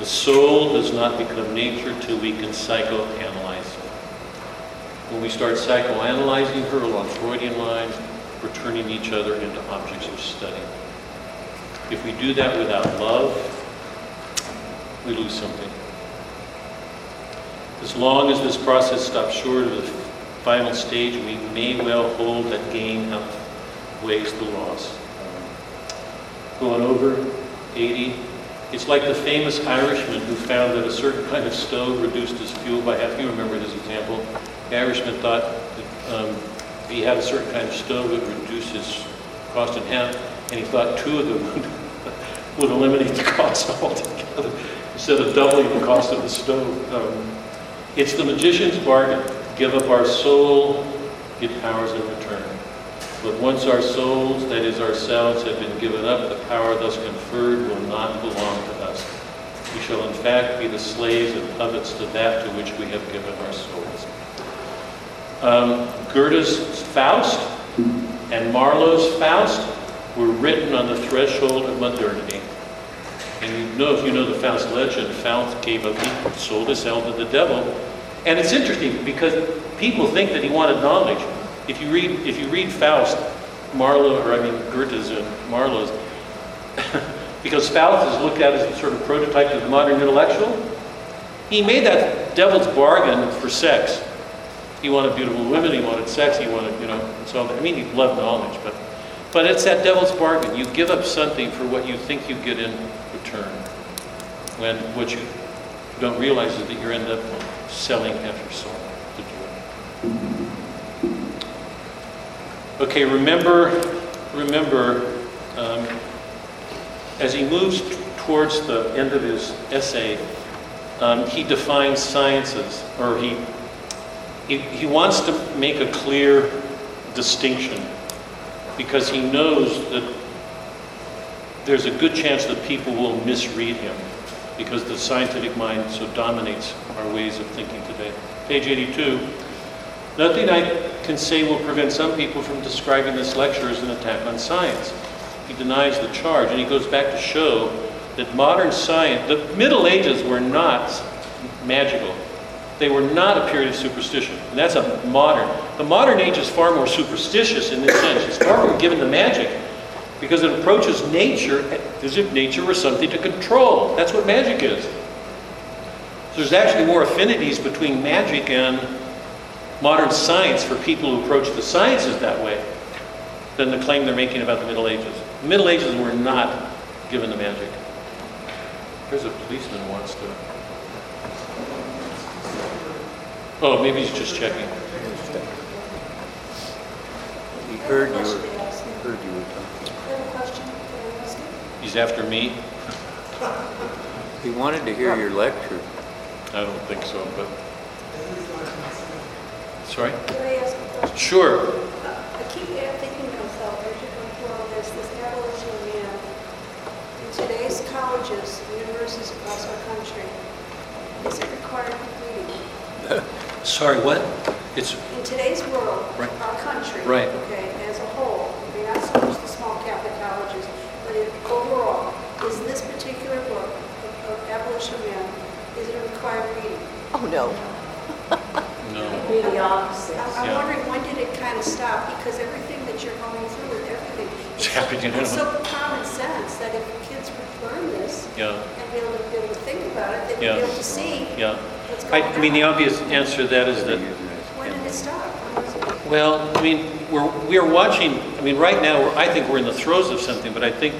The soul does not become nature till we can psychoanalyze. When we start psychoanalyzing her along Freudian lines, we're turning each other into objects of study. If we do that without love, we lose something. As long as this process stops short of the final stage, we may well hold that gain outweighs the loss. Going over 80, it's like the famous Irishman who found that a certain kind of stove reduced his fuel by half. You remember this example. The Irishman thought that um, if he had a certain kind of stove, it would reduce his cost in half, and he thought two of them would, eliminate the cost altogether instead of doubling the cost of the stove. Um, it's the magician's bargain. Give up our soul, get powers in return. But once our souls, that is ourselves, have been given up, the power thus conferred will not belong to us. We shall in fact be the slaves and puppets to that to which we have given our souls. Um, Goethe's Faust and Marlowe's Faust were written on the threshold of modernity. And you know, if you know the Faust legend, Faust gave up, he sold his soul to the devil. And it's interesting because people think that he wanted knowledge. If you read, if you read Faust, Marlowe, or I mean Goethe's and Marlowe's, because Faust is looked at as a sort of prototype of the modern intellectual, he made that devil's bargain for sex. He wanted beautiful women, he wanted sex, he wanted, you know, and so I mean, he loved knowledge, but but it's that devil's bargain. You give up something for what you think you get in return. When what you don't realize is that you end up selling half your soul to do it. Okay, remember, remember um, as he moves t- towards the end of his essay, um, he defines sciences, or he, he, he wants to make a clear distinction because he knows that there's a good chance that people will misread him because the scientific mind so dominates our ways of thinking today. Page 82. Nothing I can say will prevent some people from describing this lecture as an attack on science. He denies the charge, and he goes back to show that modern science, the Middle Ages were not magical. They were not a period of superstition. And that's a modern. The modern age is far more superstitious in this sense. It's far more given to magic because it approaches nature as if nature were something to control. That's what magic is. So there's actually more affinities between magic and modern science for people who approach the sciences that way than the claim they're making about the Middle Ages. The Middle Ages were not given to magic. There's a policeman who wants to. Oh, maybe he's just checking. He heard you were, heard you were talking. He's after me? He wanted to hear your lecture. I don't think so, but. Sorry? Can I ask a question? Sure. Uh, I keep uh, thinking to myself, as you go through all this, this abolition of man, in today's colleges, universities across our country, is it required reading? Sorry, what? It's, In today's world, Right. our country, Right. okay, as a whole, I mean, not so much the small Catholic colleges, but in- overall, is this particular book, of of Abolition Man, is it a required reading? Oh, no. no. Be the opposite. I'm I'm Yeah. wondering, when did it kind of stop? Because everything that you're going through with everything. It's happening, It's so common sense that if kids would learn this Yeah, and be able to, be able to think about it, they'd be Yeah. able to see yeah. I. I mean, the obvious answer to that is that When did it stop? When was it? Well, I mean, we're, we are watching, I mean, right now, we're- I think we're in the throes of something, but I think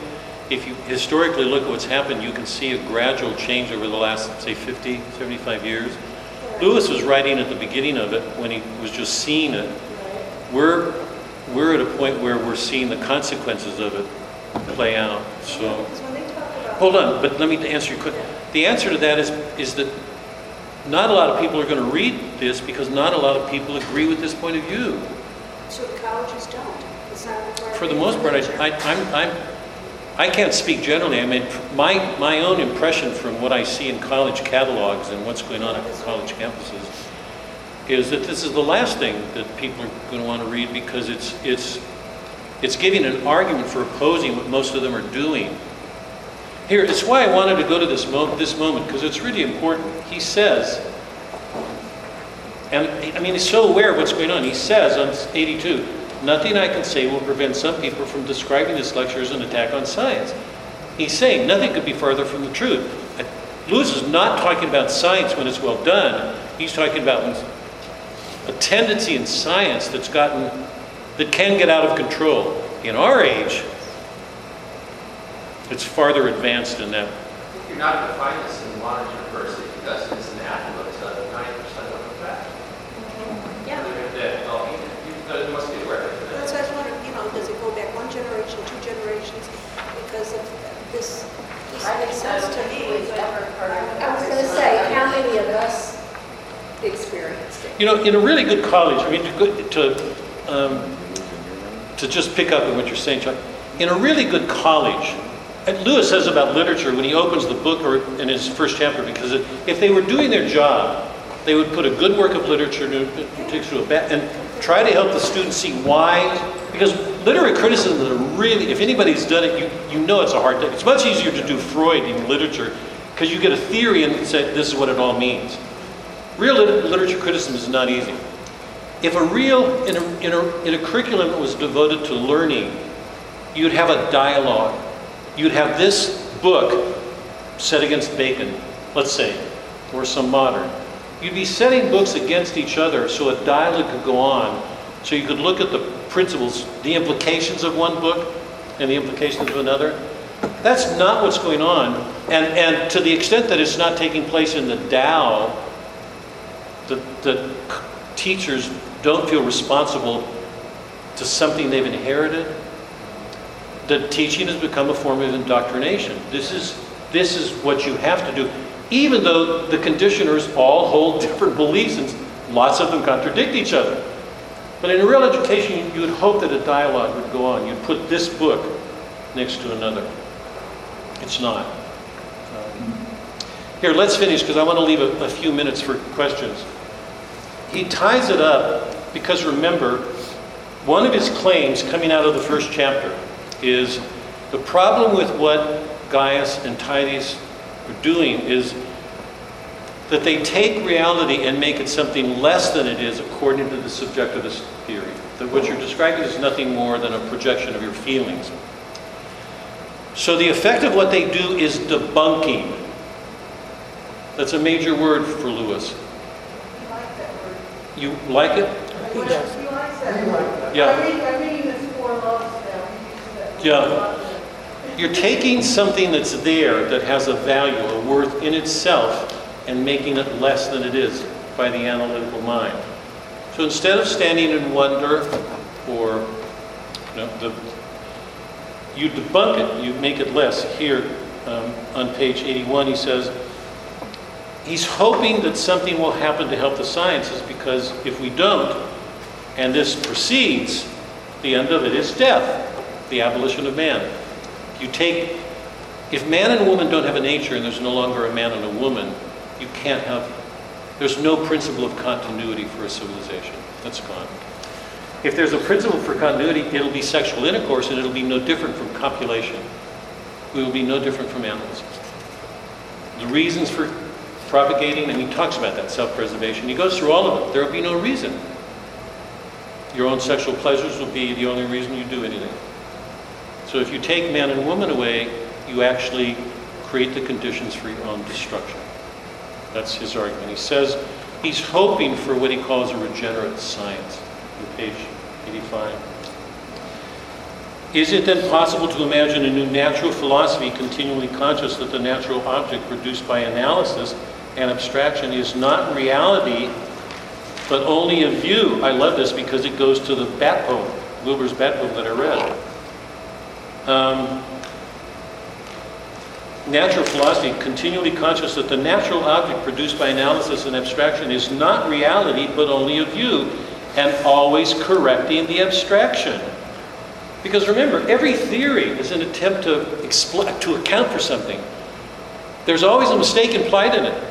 if you historically look at what's happened, you can see a gradual change over the last, say, 50, 75 years. Lewis was writing at the beginning of it when he was just seeing it. We're, we're at a point where we're seeing the consequences of it play out, so. Because when they talk about. Hold on, but let me answer your question. The answer to that is, is that not a lot of people are going to read this because not a lot of people agree with this point of view. So the colleges don't? It's not required? For the most part, I, I, I'm, I'm, I can't speak generally. I mean, my, my own impression from what I see in college catalogs and what's going on at the college campuses is that this is the last thing that people are going to want to read because it's, it's, it's giving an argument for opposing what most of them are doing. Here, it's why I wanted to go to this moment, this moment, because it's really important. He says, and I mean, he's so aware of what's going on. He says on 82, nothing I can say will prevent some people from describing this lecture as an attack on science. He's saying nothing could be farther from the truth. Lewis is not talking about science when it's well done. He's talking about a tendency in science that's gotten, that can get out of control. In our age, it's farther advanced in that. You're not going to find this in modern university because it's anathema to ninety percent of the fact. Yeah. That, well, you, you must be aware of That's that. why I was wondering, you know, does it go back one generation, two generations? Because of this, this I makes so. sense to me. Was but- never part of I was going to say, how many of us experienced it? You know, in a really good college, I mean, to, go- to, um, to just pick up on what you're saying, Chuck, in a really good college, and Lewis says about literature when he opens the book or in his first chapter, because if they were doing their job, they would put a good work of literature to, a ba- and try to help the students see why, because literary criticism is really, if anybody's done it, you, you know it's a hard thing. It's much easier to do Freud in literature, because you get a theory and say, this is what it all means. Real lit- literature criticism is not easy. If a real, in a, in, a, in a curriculum that was devoted to learning, you'd have a dialogue. You'd have this book set against Bacon, let's say, or some modern. You'd be setting books against each other so a dialogue could go on, so you could look at the principles, the implications of one book and the implications of another. That's not what's going on. And, and to the extent that it's not taking place in the Tao, the, that teachers don't feel responsible to something they've inherited, that teaching has become a form of indoctrination. This is, this is what you have to do, even though the conditioners all hold different beliefs and lots of them contradict each other. But in a real education, you would hope that a dialogue would go on. You'd put this book next to another. It's not. Um, Here, let's finish because I want to leave a, a few minutes for questions. He ties it up because remember, one of his claims coming out of the first chapter is the problem with what Gaius and Titius are doing is that they take reality and make it something less than it is according to the subjectivist theory. That what you're describing is nothing more than a projection of your feelings. So the effect of what they do is debunking. That's a major word for Lewis. You like that word. You like it? He does. He likes that word. Yeah. I read, I read this four loves now. He uses that word Yeah. You're taking something that's there that has a value, a worth in itself, and making it less than it is by the analytical mind. So instead of standing in wonder or you know, the, you debunk it, you make it less. Here um, on page 81, he says, he's hoping that something will happen to help the sciences because if we don't, and this proceeds, the end of it is death, the abolition of man. You take, if man and woman don't have a nature and there's no longer a man and a woman, you can't have, there's no principle of continuity for a civilization. That's gone. If there's a principle for continuity, it'll be sexual intercourse and it'll be no different from copulation. We will be no different from animals. The reasons for propagating, and he talks about that self preservation, he goes through all of it. There will be no reason. Your own sexual pleasures will be the only reason you do anything. So if you take man and woman away, you actually create the conditions for your own destruction. That's his argument. He says he's hoping for what he calls a regenerate science, page 85. Is it then possible to imagine a new natural philosophy continually conscious that the natural object produced by analysis and abstraction is not reality, but only a view? I love this because it goes to the bat poem, Wilbur's bat poem that I read. Um, natural philosophy, continually conscious that the natural object produced by analysis and abstraction is not reality, but only a view, and always correcting the abstraction. Because remember, every theory is an attempt to, expl- to account for something. There's always a mistake implied in it.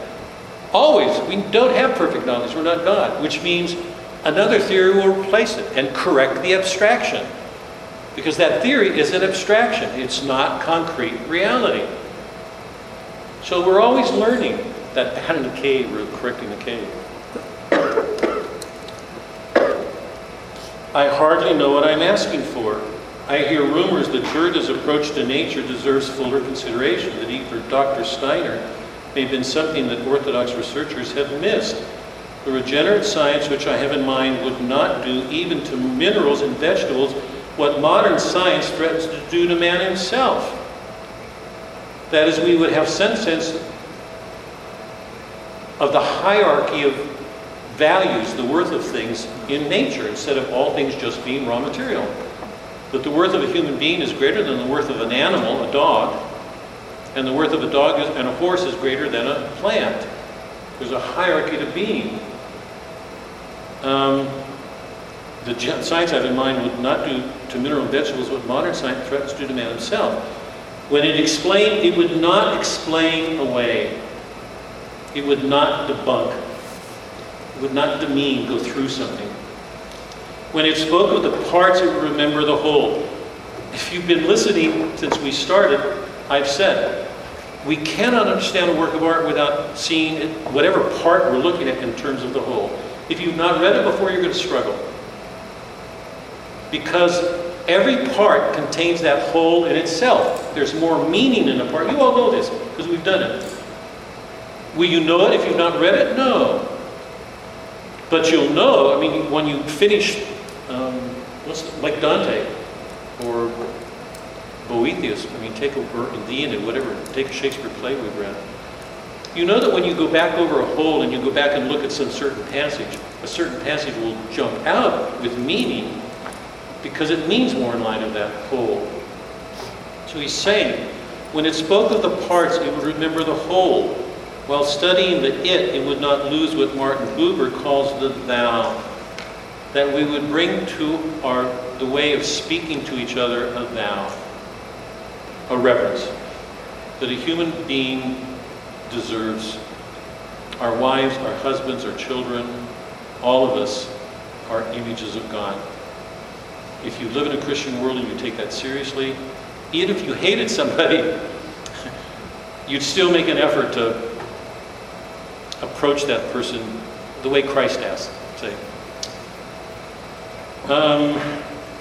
Always. We don't have perfect knowledge. We're not God, which means another theory will replace it and correct the abstraction. Because that theory is an abstraction, it's not concrete reality. So we're always learning that the cave, we're correcting the cave. I hardly know what I'm asking for. I hear rumors that Goethe's approach to nature deserves fuller consideration, that either Dr. Steiner may have been something that Orthodox researchers have missed. The regenerate science which I have in mind would not do even to minerals and vegetables what modern science threatens to do to man himself. That is, we would have some sense of the hierarchy of values, the worth of things in nature, instead of all things just being raw material. That the worth of a human being is greater than the worth of an animal, a dog, and the worth of a dog is, and a horse is greater than a plant. There's a hierarchy to being. Um, the science I have in mind would not do to mineral vegetables what modern science threatens to do to man himself. When it explained, it would not explain away. It would not debunk. It would not demean, go through something. When it spoke of the parts, it would remember the whole. If you've been listening since we started, I've said, we cannot understand a work of art without seeing it, whatever part we're looking at in terms of the whole. If you've not read it before, you're going to struggle. Because every part contains that whole in itself. There's more meaning in a part. You all know this because we've done it. Will you know it if you've not read it? No. But you'll know, I mean, when you finish, um, like Dante or Boethius, I mean, take a Endymion and whatever, take a Shakespeare play we've read. You know that when you go back over a whole and you go back and look at some certain passage, a certain passage will jump out with meaning because it means more in light of that whole. So he's saying, when it spoke of the parts, it would remember the whole. While studying the it, it would not lose what Martin Buber calls the thou. That we would bring to our the way of speaking to each other a thou, a reverence that a human being deserves. Our wives, our husbands, our children, all of us are images of God. If you live in a Christian world and you take that seriously, even if you hated somebody, you'd still make an effort to approach that person the way Christ asked, say. Um,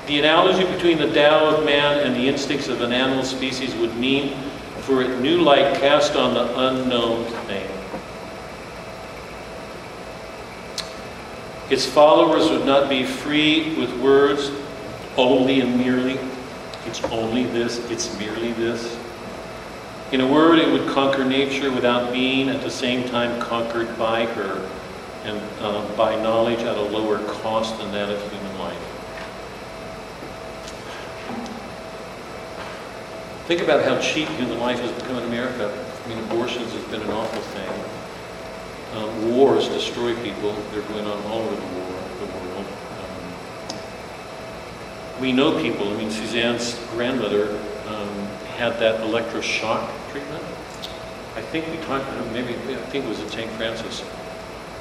the analogy between the Tao of man and the instincts of an animal species would mean for it new light cast on the unknown thing. Its followers would not be free with words only and merely. It's only this, it's merely this. In a word, it would conquer nature without being at the same time conquered by her and uh, by knowledge at a lower cost than that of human life. Think about how cheap human life has become in America. I mean, abortions has been an awful thing. Um, wars destroy people. They're going on all over the, the world. Um, we know people. I mean, Suzanne's grandmother um, had that electroshock treatment. I think we talked, maybe, I think it was at St. Francis.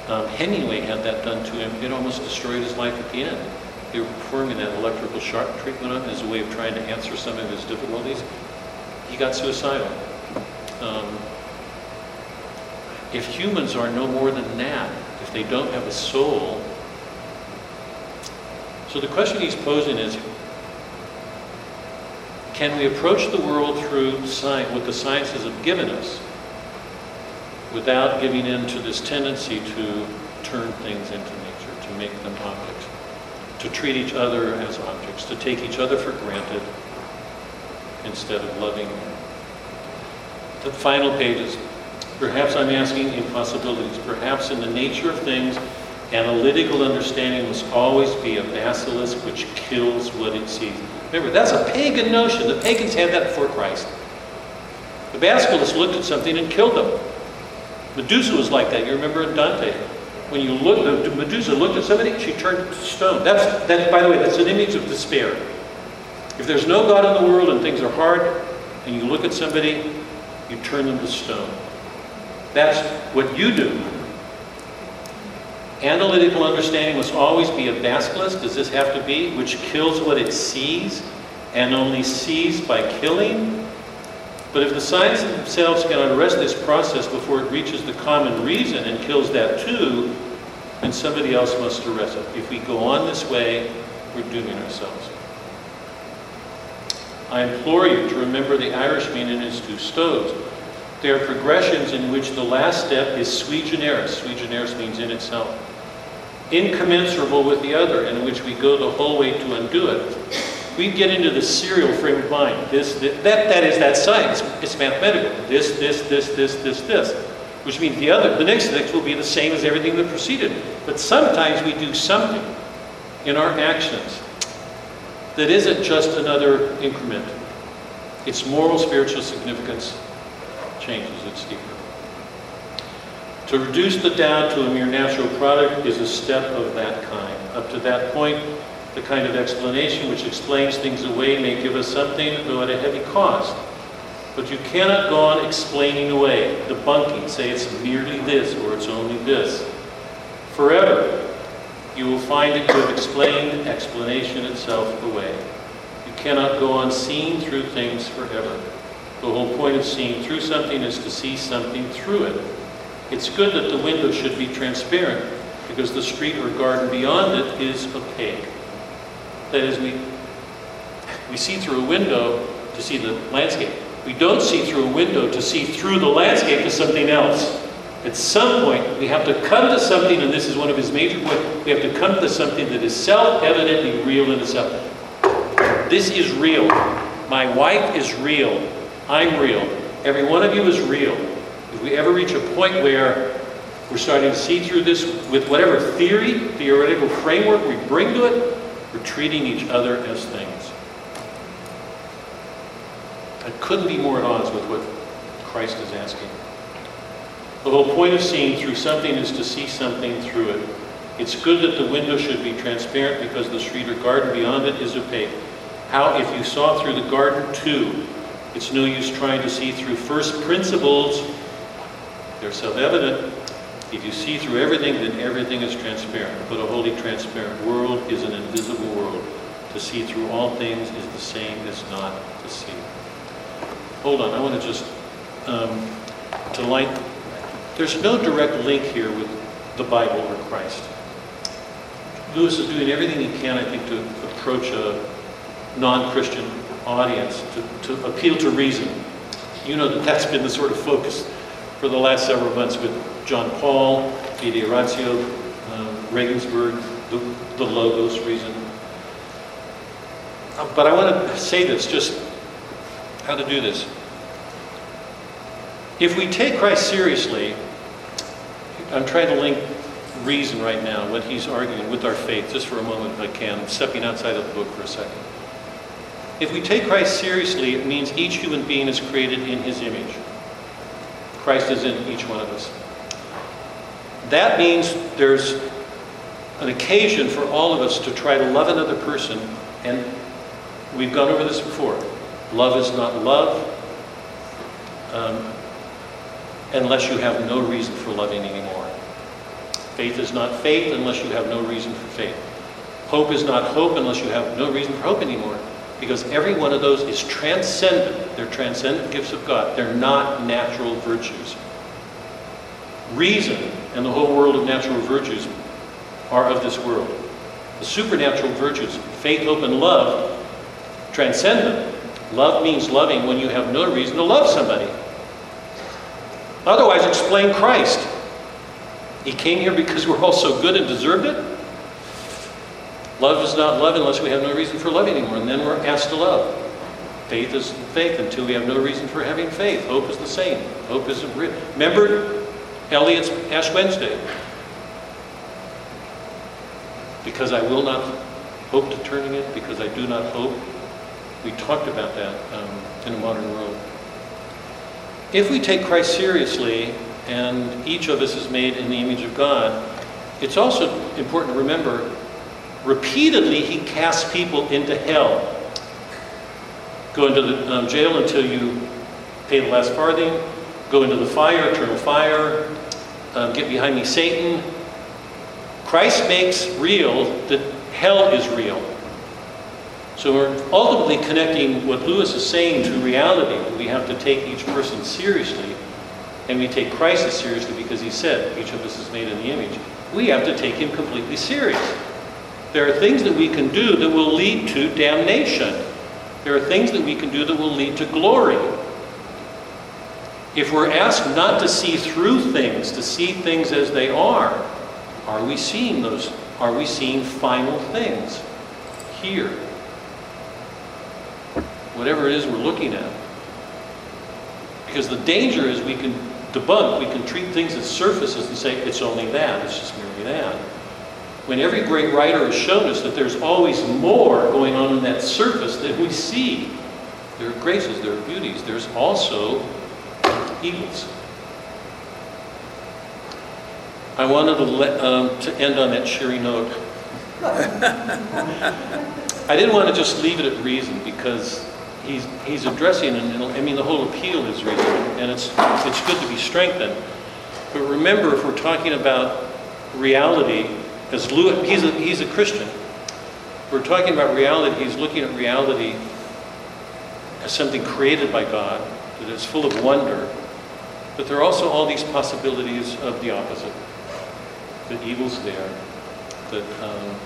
Um, Hemingway had that done to him. It almost destroyed his life at the end. They were performing that electrical shock treatment on him as a way of trying to answer some of his difficulties. He got suicidal. Um, if humans are no more than that, if they don't have a soul, so the question he's posing is, can we approach the world through science, what the sciences have given us, without giving in to this tendency to turn things into nature, to make them objects, to treat each other as objects, to take each other for granted instead of loving? The final pages. Perhaps I'm asking impossibilities. Perhaps in the nature of things, analytical understanding must always be a basilisk which kills what it sees. Remember, that's a pagan notion. The pagans had that before Christ. The basilisk looked at something and killed them. Medusa was like that. You remember in Dante? When you look, uh, Medusa looked at somebody, she turned to stone. That's, that, by the way, that's an image of despair. If there's no God in the world and things are hard, and you look at somebody, you turn them to stone. That's what you do. Analytical understanding must always be a basilisk. Does this have to be? Which kills what it sees and only sees by killing? But if the science themselves cannot arrest this process before it reaches the common reason and kills that too, then somebody else must arrest it. If we go on this way, we're dooming ourselves. I implore you to remember the Irishman and his two stoves. They are progressions in which the last step is sui generis. Sui generis means in itself. Incommensurable with the other, in which we go the whole way to undo it. We get into the serial frame of mind. This, this that, that is that science. It's mathematical. This, this, this, this, this, this. Which means the other, the next next will be the same as everything that preceded. But sometimes we do something in our actions that isn't just another increment. Its moral, spiritual significance changes, it's deeper. To reduce the Tao to a mere natural product is a step of that kind. Up to that point, the kind of explanation which explains things away may give us something, though at a heavy cost. But you cannot go on explaining away, debunking, say it's merely this or it's only this. Forever, you will find that you have explained explanation itself away. You cannot go on seeing through things forever. The whole point of seeing through something is to see something through it. It's good that the window should be transparent because the street or garden beyond it is opaque. That is, we, we see through a window to see the landscape. We don't see through a window to see through the landscape to something else. At some point, we have to come to something, and this is one of his major points, we have to come to something that is self-evidently real in itself. This is real. My wife is real. I'm real. Every one of you is real. We ever reach a point where we're starting to see through this with whatever theory, theoretical framework we bring to it, we're treating each other as things. I couldn't be more at odds with what Christ is asking. The whole point of seeing through something is to see something through it. It's good that the window should be transparent because the street or garden beyond it is opaque. How if you saw through the garden too? It's no use trying to see through first principles. They're self-evident. If you see through everything, then everything is transparent. But a wholly transparent world is an invisible world. To see through all things is the same as not to see. Hold on, I want to just, um, to light, there's no direct link here with the Bible or Christ. Lewis is doing everything he can, I think, to approach a non-Christian audience, to, to appeal to reason. You know that that's been the sort of focus for the last several months with John Paul, Fides et Ratio, um, Regensburg, the, the Logos reason. Uh, But I want to say this, just how to do this. If we take Christ seriously, I'm trying to link reason right now, what he's arguing with our faith, just for a moment if I can, stepping outside of the book for a second. If we take Christ seriously, it means each human being is created in his image. Christ is in each one of us. That means there's an occasion for all of us to try to love another person, and we've gone over this before. Love is not love um, unless you have no reason for loving anymore. Faith is not faith unless you have no reason for faith. Hope is not hope unless you have no reason for hope anymore. Because every one of those is transcendent. They're transcendent gifts of God. They're not natural virtues. Reason and the whole world of natural virtues are of this world. The supernatural virtues, faith, hope, and love, transcendent. Love means loving when you have no reason to love somebody. Otherwise, explain Christ. He came here because we're all so good and deserved it. Love is not love unless we have no reason for loving anymore, and then we're asked to love. Faith is faith until we have no reason for having faith. Hope is the same. Hope is a re- remember Eliot's Ash Wednesday. Because I will not hope to turning it, because I do not hope. We talked about that um, in a modern world. If we take Christ seriously, and each of us is made in the image of God, it's also important to remember repeatedly he casts people into hell. Go into the um, jail until you pay the last farthing, go into the fire, eternal fire, um, get behind me, Satan. Christ makes real that hell is real. So we're ultimately connecting what Lewis is saying to reality. We have to take each person seriously, and we take Christ seriously because he said each of us is made in the image. We have to take him completely serious. There are things that we can do that will lead to damnation. There are things that we can do that will lead to glory. If we're asked not to see through things, to see things as they are, are we seeing those? Are we seeing final things here? Whatever it is we're looking at. Because the danger is we can debunk, we can treat things as surfaces and say, it's only that, it's just merely that. When every great writer has shown us that there's always more going on in that surface than we see. There are graces, there are beauties, there's also evils. I wanted to, let, um, to end on that cheery note. I didn't want to just leave it at reason because he's, he's addressing, and I mean, the whole appeal is reason, and it's, it's good to be strengthened. But remember, if we're talking about reality, as Lewis, he's a, he's a Christian. We're talking about reality, he's looking at reality as something created by God, that is full of wonder. But there are also all these possibilities of the opposite. That evil's there, that, um,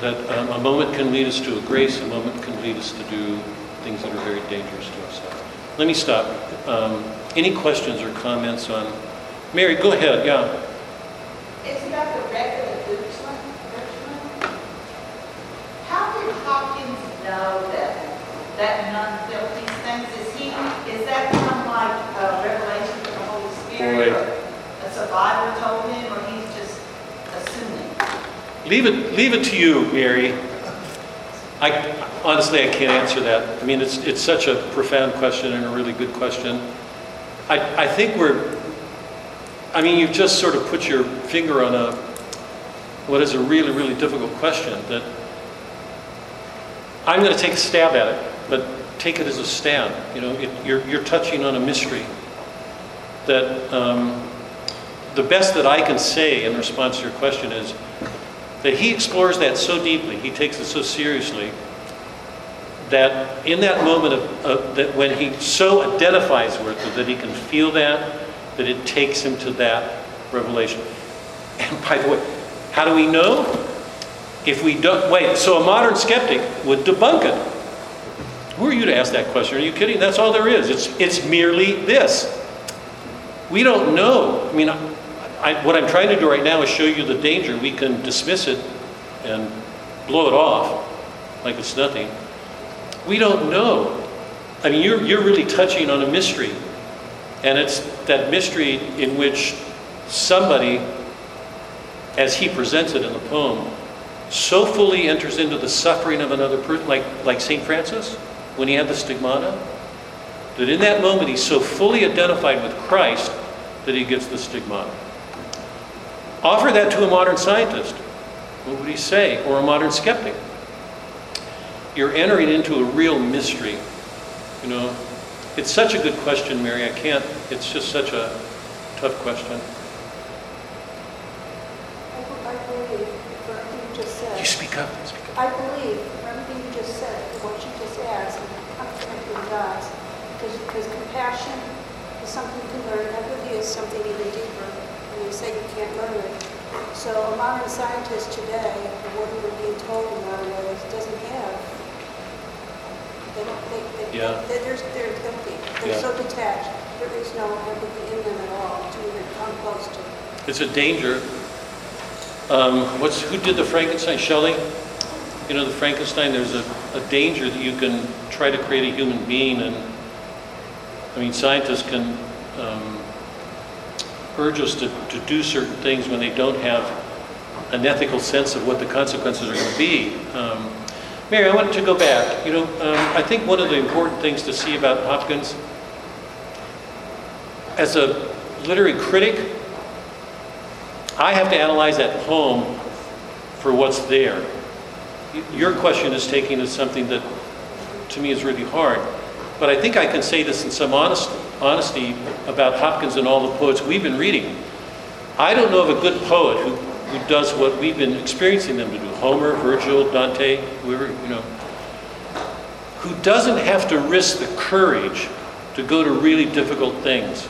that um, a moment can lead us to a grace, a moment can lead us to do things that are very dangerous to ourselves. Let me stop. Um, any questions or comments on? Mary, go ahead. Yeah. Isn't that the regular Richmond? Richmond? How did Hopkins know that, that nun built these things? Is he, is that some like a revelation from the Holy Spirit? Or A survivor told him, or he's just assuming? Leave it, leave it to you, Mary. I, honestly, I can't answer that. I mean, it's, it's such a profound question and a really good question. I, I think we're, I mean, you've just sort of put your finger on a, what is a really, really difficult question that I'm going to take a stab at it, but take it as a stab. You know, it, you're, you're touching on a mystery that um, the best that I can say in response to your question is that he explores that so deeply, he takes it so seriously, that in that moment of, of that when he so identifies with it, that he can feel that, that it takes him to that revelation. And by the way, how do we know? If we don't, wait, so a modern skeptic would debunk it. Who are you to ask that question? Are you kidding? That's all there is. It's, it's merely this. We don't know. I mean, I, I, what I'm trying to do right now is show you the danger. We can dismiss it and blow it off like it's nothing. We don't know. I mean, you're, you're really touching on a mystery. And it's that mystery in which somebody, as he presents it in the poem, so fully enters into the suffering of another person, like, like St. Francis, when he had the stigmata, that in that moment he's so fully identified with Christ that he gets the stigmata. Offer that to a modern scientist. What would he say? Or a modern skeptic? You're entering into a real mystery. You know, it's such a good question, Mary. I can't, it's just such a tough question. I I believe, for everything you just said. You speak up. Speak up. I believe for everything you just said, what you just asked, I'm connecting the dots. Because, because compassion is something you can learn, empathy is something even deeper, and you say you can't learn it. So a modern scientist today, what we're being told in modern ways, doesn't have. They don't, they, they, Yeah. they- they're, they're empty. They're Yeah. so detached. There is no empathy in them at all to even come close to. It's a danger. Um, what's, who did the Frankenstein? Shelley? You know, the Frankenstein, there's a, a danger that you can try to create a human being, and I mean, scientists can um, urge us to, to do certain things when they don't have an ethical sense of what the consequences are going to be. Um, Mary, I wanted to go back. You know, um, I think one of the important things to see about Hopkins, as a literary critic, I have to analyze that poem for what's there. Your question is taking as something that, to me, is really hard. But I think I can say this in some honest, honesty about Hopkins and all the poets we've been reading. I don't know of a good poet who, who does what we've been experiencing them to do. Homer, Virgil, Dante, whoever, you know, who doesn't have to risk the courage to go to really difficult things.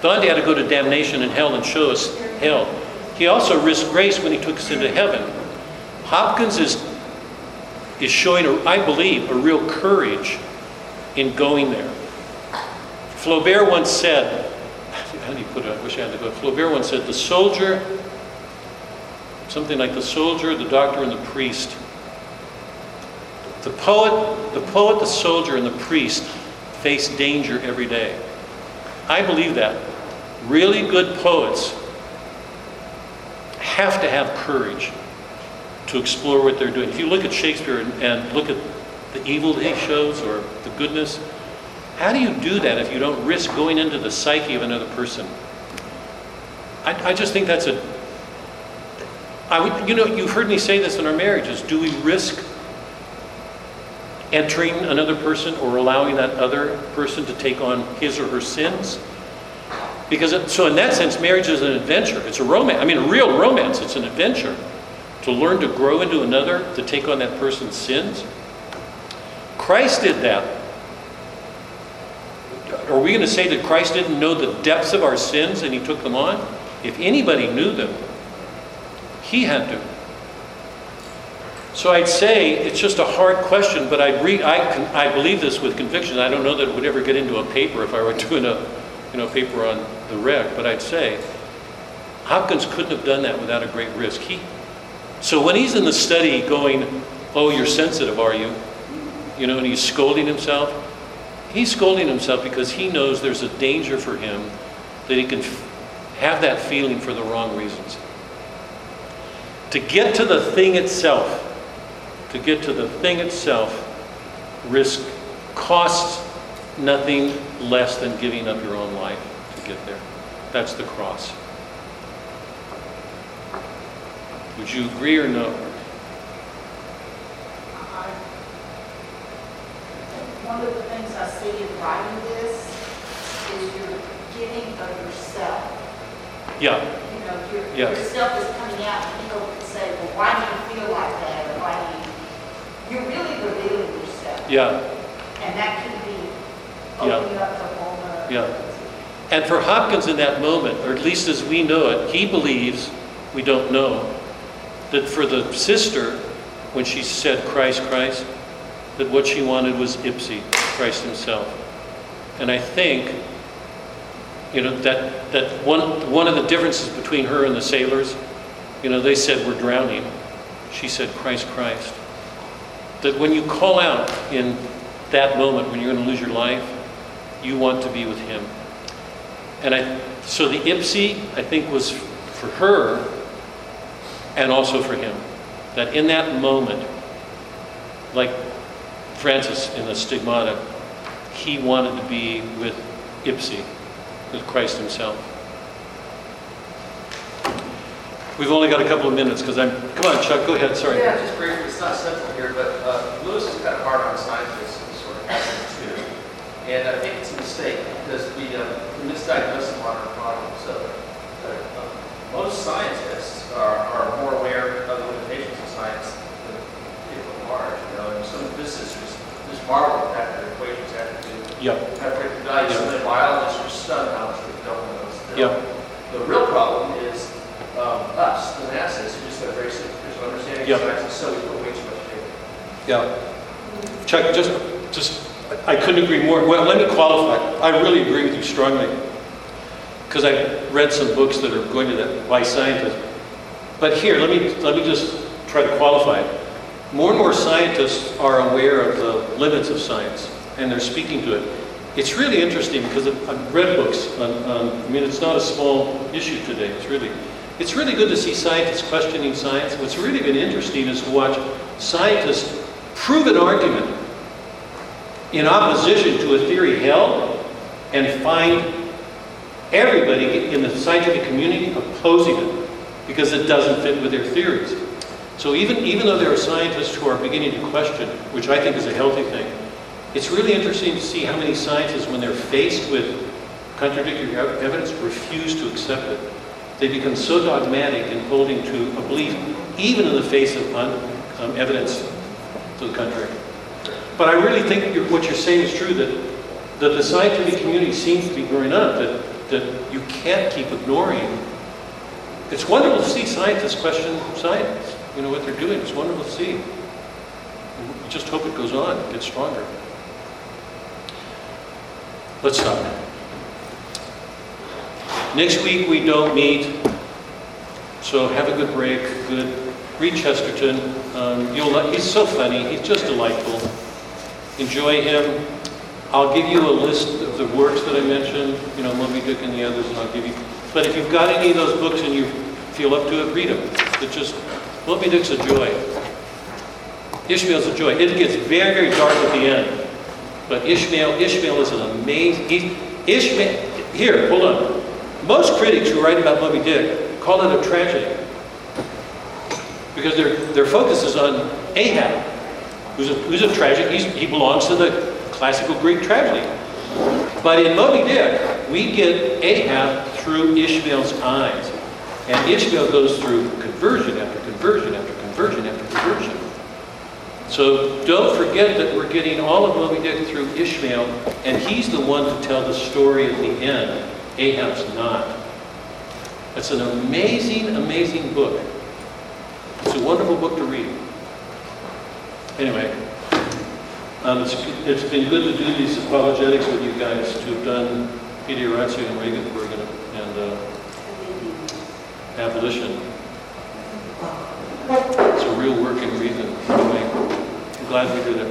Dante had to go to damnation and hell and show us hell. He also risked grace when he took us into heaven. Hopkins is, is showing, I believe, a real courage in going there. Flaubert once said, how do you put it? I wish I had to go. Flaubert once said, the soldier, something like the soldier, the doctor, and the priest. The poet, the poet, the soldier, and the priest face danger every day. I believe that. Really good poets have to have courage to explore what they're doing. If you look at Shakespeare and, and look at the evil he shows or the goodness, how do you do that if you don't risk going into the psyche of another person? I, I just think that's a. I would, you know, you've heard me say this in our marriages. Do we risk entering another person or allowing that other person to take on his or her sins? Because, it, so in that sense, marriage is an adventure. It's a romance. I mean, a real romance. It's an adventure. To learn to grow into another, to take on that person's sins. Christ did that. Are we going to say that Christ didn't know the depths of our sins and he took them on? If anybody knew them, he had to. So I'd say it's just a hard question, but I, re- I, I believe this with conviction. I don't know that it would ever get into a paper if I were doing a you know, paper on the wreck, but I'd say Hopkins couldn't have done that without a great risk. He, so when he's in the study going, oh, you're sensitive, are you? You know, and he's scolding himself, he's scolding himself because he knows there's a danger for him that he can f- have that feeling for the wrong reasons. To get to the thing itself, to get to the thing itself, risk costs nothing less than giving up your own life to get there. That's the cross. Would you agree or no? One of the things I see in writing this is you're giving of yourself. Yeah, You know, your, Yes. yourself is coming out, and people can say, well, why do you feel like that, or why do you, you're really revealing yourself. yeah, And that can be Yeah. up the whole other. Yeah. And for Hopkins in that moment, or at least as we know it, he believes, we don't know, that for the sister, when she said Christ, Christ, that what she wanted was Ipse, Christ himself. And I think, you know, that, that one, one of the differences between her and the sailors, you know, they said, we're drowning. She said, Christ, Christ. That when you call out in that moment, when you're going to lose your life, you want to be with him. And I, so the Ipse, I think, was for her and also for him. That in that moment, like Francis in the Stigmata, he wanted to be with Ipse, with Christ himself. We've only got a couple of minutes because I'm, come on, Chuck, go ahead, sorry. Yeah, just briefly, it's not central here, but uh, Lewis is kind of hard on scientists and sort of too. And I think it's a mistake because we uh, we misdiagnose a lot of problems. So uh, uh, most scientists are, are more aware of the limitations of science than people at large. You know, and some physicists just, marvel at their equations have to do Yep, values. Some of the biologists are stunned how much we don't know. still. Yep. The real problem is um, us, the masses, who just have very superficial understanding Yep. of science, and so we put way too much faith. yeah. Chuck, just, just, I couldn't agree more. Well, let me qualify. I really agree with you strongly. Because I read some books that are going to that by scientists. But here, let me, let me just try to qualify it. More and more scientists are aware of the limits of science, and they're speaking to it. It's really interesting because I've read books on, on, I mean, it's not a small issue today, it's really, it's really good to see scientists questioning science. What's really been interesting is to watch scientists prove an argument in opposition to a theory held and find everybody in the scientific community opposing it because it doesn't fit with their theories. So even, even though there are scientists who are beginning to question, which I think is a healthy thing, it's really interesting to see how many scientists, when they're faced with contradictory evidence, refuse to accept it. They become so dogmatic in holding to a belief, even in the face of un, um, evidence to the contrary. But I really think you're, what you're saying is true, that, that the scientific community seems to be growing up, that, that you can't keep ignoring. It's wonderful to see scientists question science, you know, what they're doing. It's wonderful to see. We just hope it goes on, gets stronger. Let's stop. Next week, we don't meet, so have a good break, good. Read Chesterton. Um, you'll, he's so funny. He's just delightful. Enjoy him. I'll give you a list of the works that I mentioned, you know, Moby Dick and the others, and I'll give you. But if you've got any of those books and you feel up to it, read them. It just, Moby Dick's a joy. Ishmael's a joy. It gets very, very dark at the end. But Ishmael, Ishmael is an amazing. Ishmael, here, hold on. Most critics who write about Moby Dick call it a tragedy because their their focus is on Ahab, who's a, who's a tragic. He belongs to the classical Greek tragedy. But in Moby Dick, we get Ahab through Ishmael's eyes, and Ishmael goes through conversion after conversion after conversion after conversion. So don't forget that we're getting all of Moby Dick through Ishmael, and he's the one to tell the story at the end. Ahab's not. It's an amazing, amazing book. It's a wonderful book to read. Anyway, um, it's, it's been good to do these apologetics with you guys to have done Peter Ratzinger and Regensburg and, and uh, abolition. It's a real working reason. Anyway, I'm glad we did it.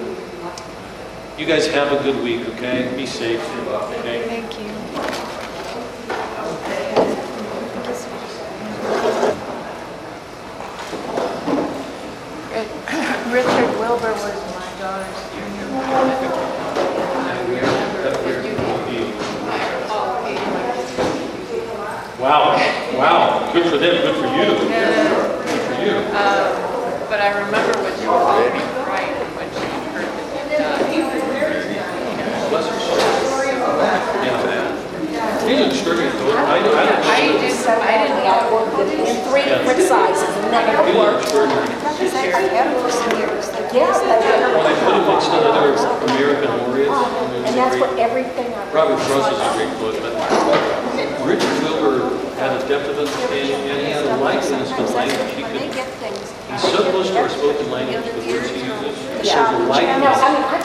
You guys have a good week, okay? Be safe, okay? Thank you. Richard Wilbur was my daughter's junior. Wow, wow, good for them, good for you. Good for you. Um, but I remember when she was all right and when she heard that he died. Bless her soul. Yeah. He's an extraordinary, I, I, I just, I didn't know. In three different sizes, and that never he's an worked. extraordinary. I've had them for years. They're Yeah, When I put him next to other American laureates, I And that's what everything I. Robert Frost is a great poet, but Richard Wilbur had a depth of understanding, and he had a likeness with language. He could, get things. he's so close to our spoken language, the words he uses. There's Yeah, a no, I likeness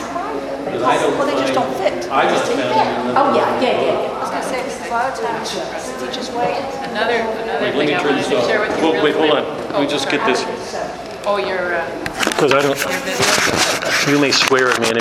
mean, I tried them. that I don't Well, they just don't find. fit. I just found in Oh, another. yeah, yeah, yeah, I was gonna say, because a lot of times, teachers wait. Another, another Wait, let thing me I turn wanted this to share with you Whoa, real Wait, hold quick. on. Let Oh, me just get this, Oh, your, uh, because I don't, your video. you may swear at me and